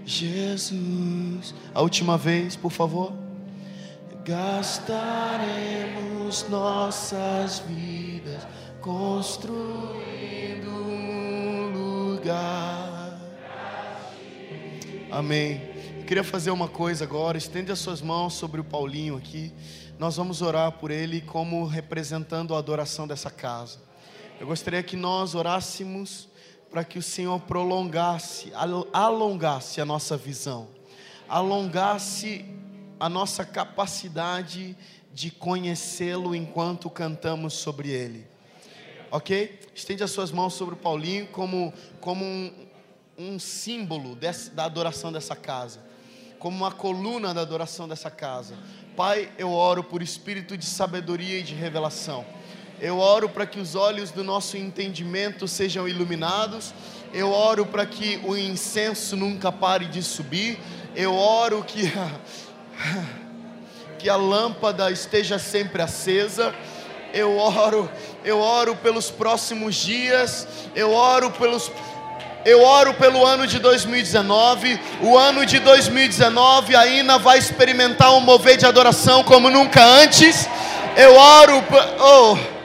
Speaker 1: Jesus. A última vez, por favor. Gastaremos nossas vidas construindo um lugar. Amém. Eu queria fazer uma coisa agora. Estende as suas mãos sobre o Paulinho aqui. Nós vamos orar por ele como representando a adoração dessa casa. Eu gostaria que nós orássemos para que o Senhor prolongasse, alongasse a nossa visão, alongasse a nossa capacidade de conhecê-lo enquanto cantamos sobre ele. Ok? Estende as suas mãos sobre o Paulinho como, como um, um símbolo dessa, da adoração dessa casa, como uma coluna da adoração dessa casa. Pai, eu oro por espírito de sabedoria e de revelação eu oro para que os olhos do nosso entendimento sejam iluminados. Eu oro para que o incenso nunca pare de subir. Eu oro que que a lâmpada esteja sempre acesa. Eu oro, eu oro pelos próximos dias. Eu oro pelos eu oro pelo ano de 2019. O ano de 2019 a Ina vai experimentar um mover de adoração como nunca antes. Eu oro, oh,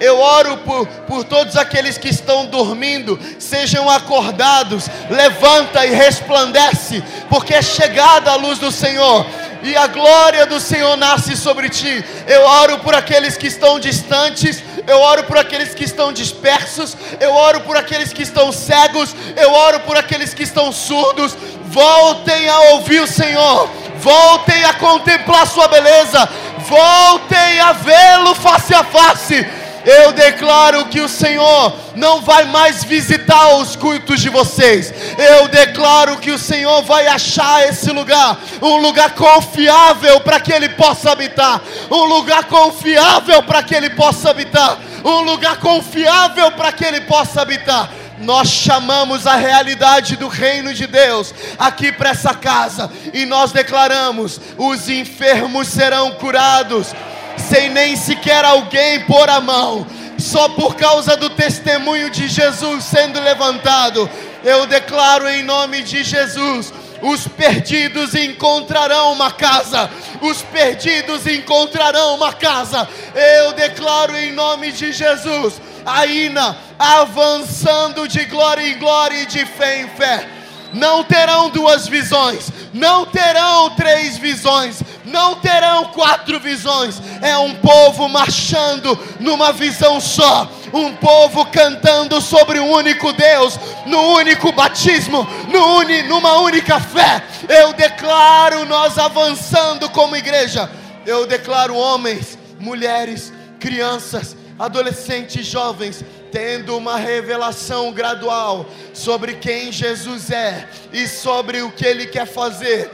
Speaker 1: eu oro por, por todos aqueles que estão dormindo, sejam acordados, levanta e resplandece, porque é chegada a luz do Senhor. e a glória do Senhor nasce sobre ti. Eu oro por aqueles que estão distantes, eu oro por aqueles que estão dispersos, eu oro por aqueles que estão cegos, eu oro por aqueles que estão surdos. Voltem a ouvir o Senhor, voltem a contemplar Sua beleza, voltem a vê-lo face a face eu declaro que o Senhor não vai mais visitar os cultos de vocês. Eu declaro que o Senhor vai achar esse lugar, um lugar confiável para que Ele possa habitar, um lugar confiável para que Ele possa habitar, um lugar confiável para que Ele possa habitar. Nós chamamos a realidade do reino de Deus aqui para essa casa e nós declaramos: os enfermos serão curados, sem nem sequer alguém pôr a mão, só por causa do testemunho de Jesus sendo levantado. Eu declaro em nome de Jesus: os perdidos encontrarão uma casa, os perdidos encontrarão uma casa. Eu declaro em nome de Jesus, a Ina avançando de glória em glória e de fé em fé. Não terão duas visões, não terão três visões, não terão quatro visões. É um povo marchando numa visão só, um povo cantando sobre um único Deus, no único batismo, no uni, numa única fé. Eu declaro nós avançando como igreja. Eu declaro homens, mulheres, crianças, adolescentes, jovens tendo uma revelação gradual sobre quem Jesus é e sobre o que Ele quer fazer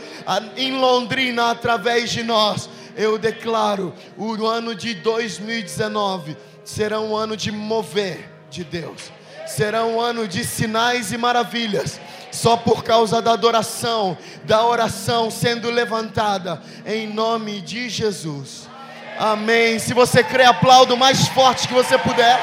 Speaker 1: em Londrina através de nós. Eu declaro: o ano de 2019 será um ano de mover de Deus, será um ano de sinais e maravilhas só por causa da adoração, da oração sendo levantada, em nome de Jesus. Amém. Se você crê, aplaudo o mais forte que você puder.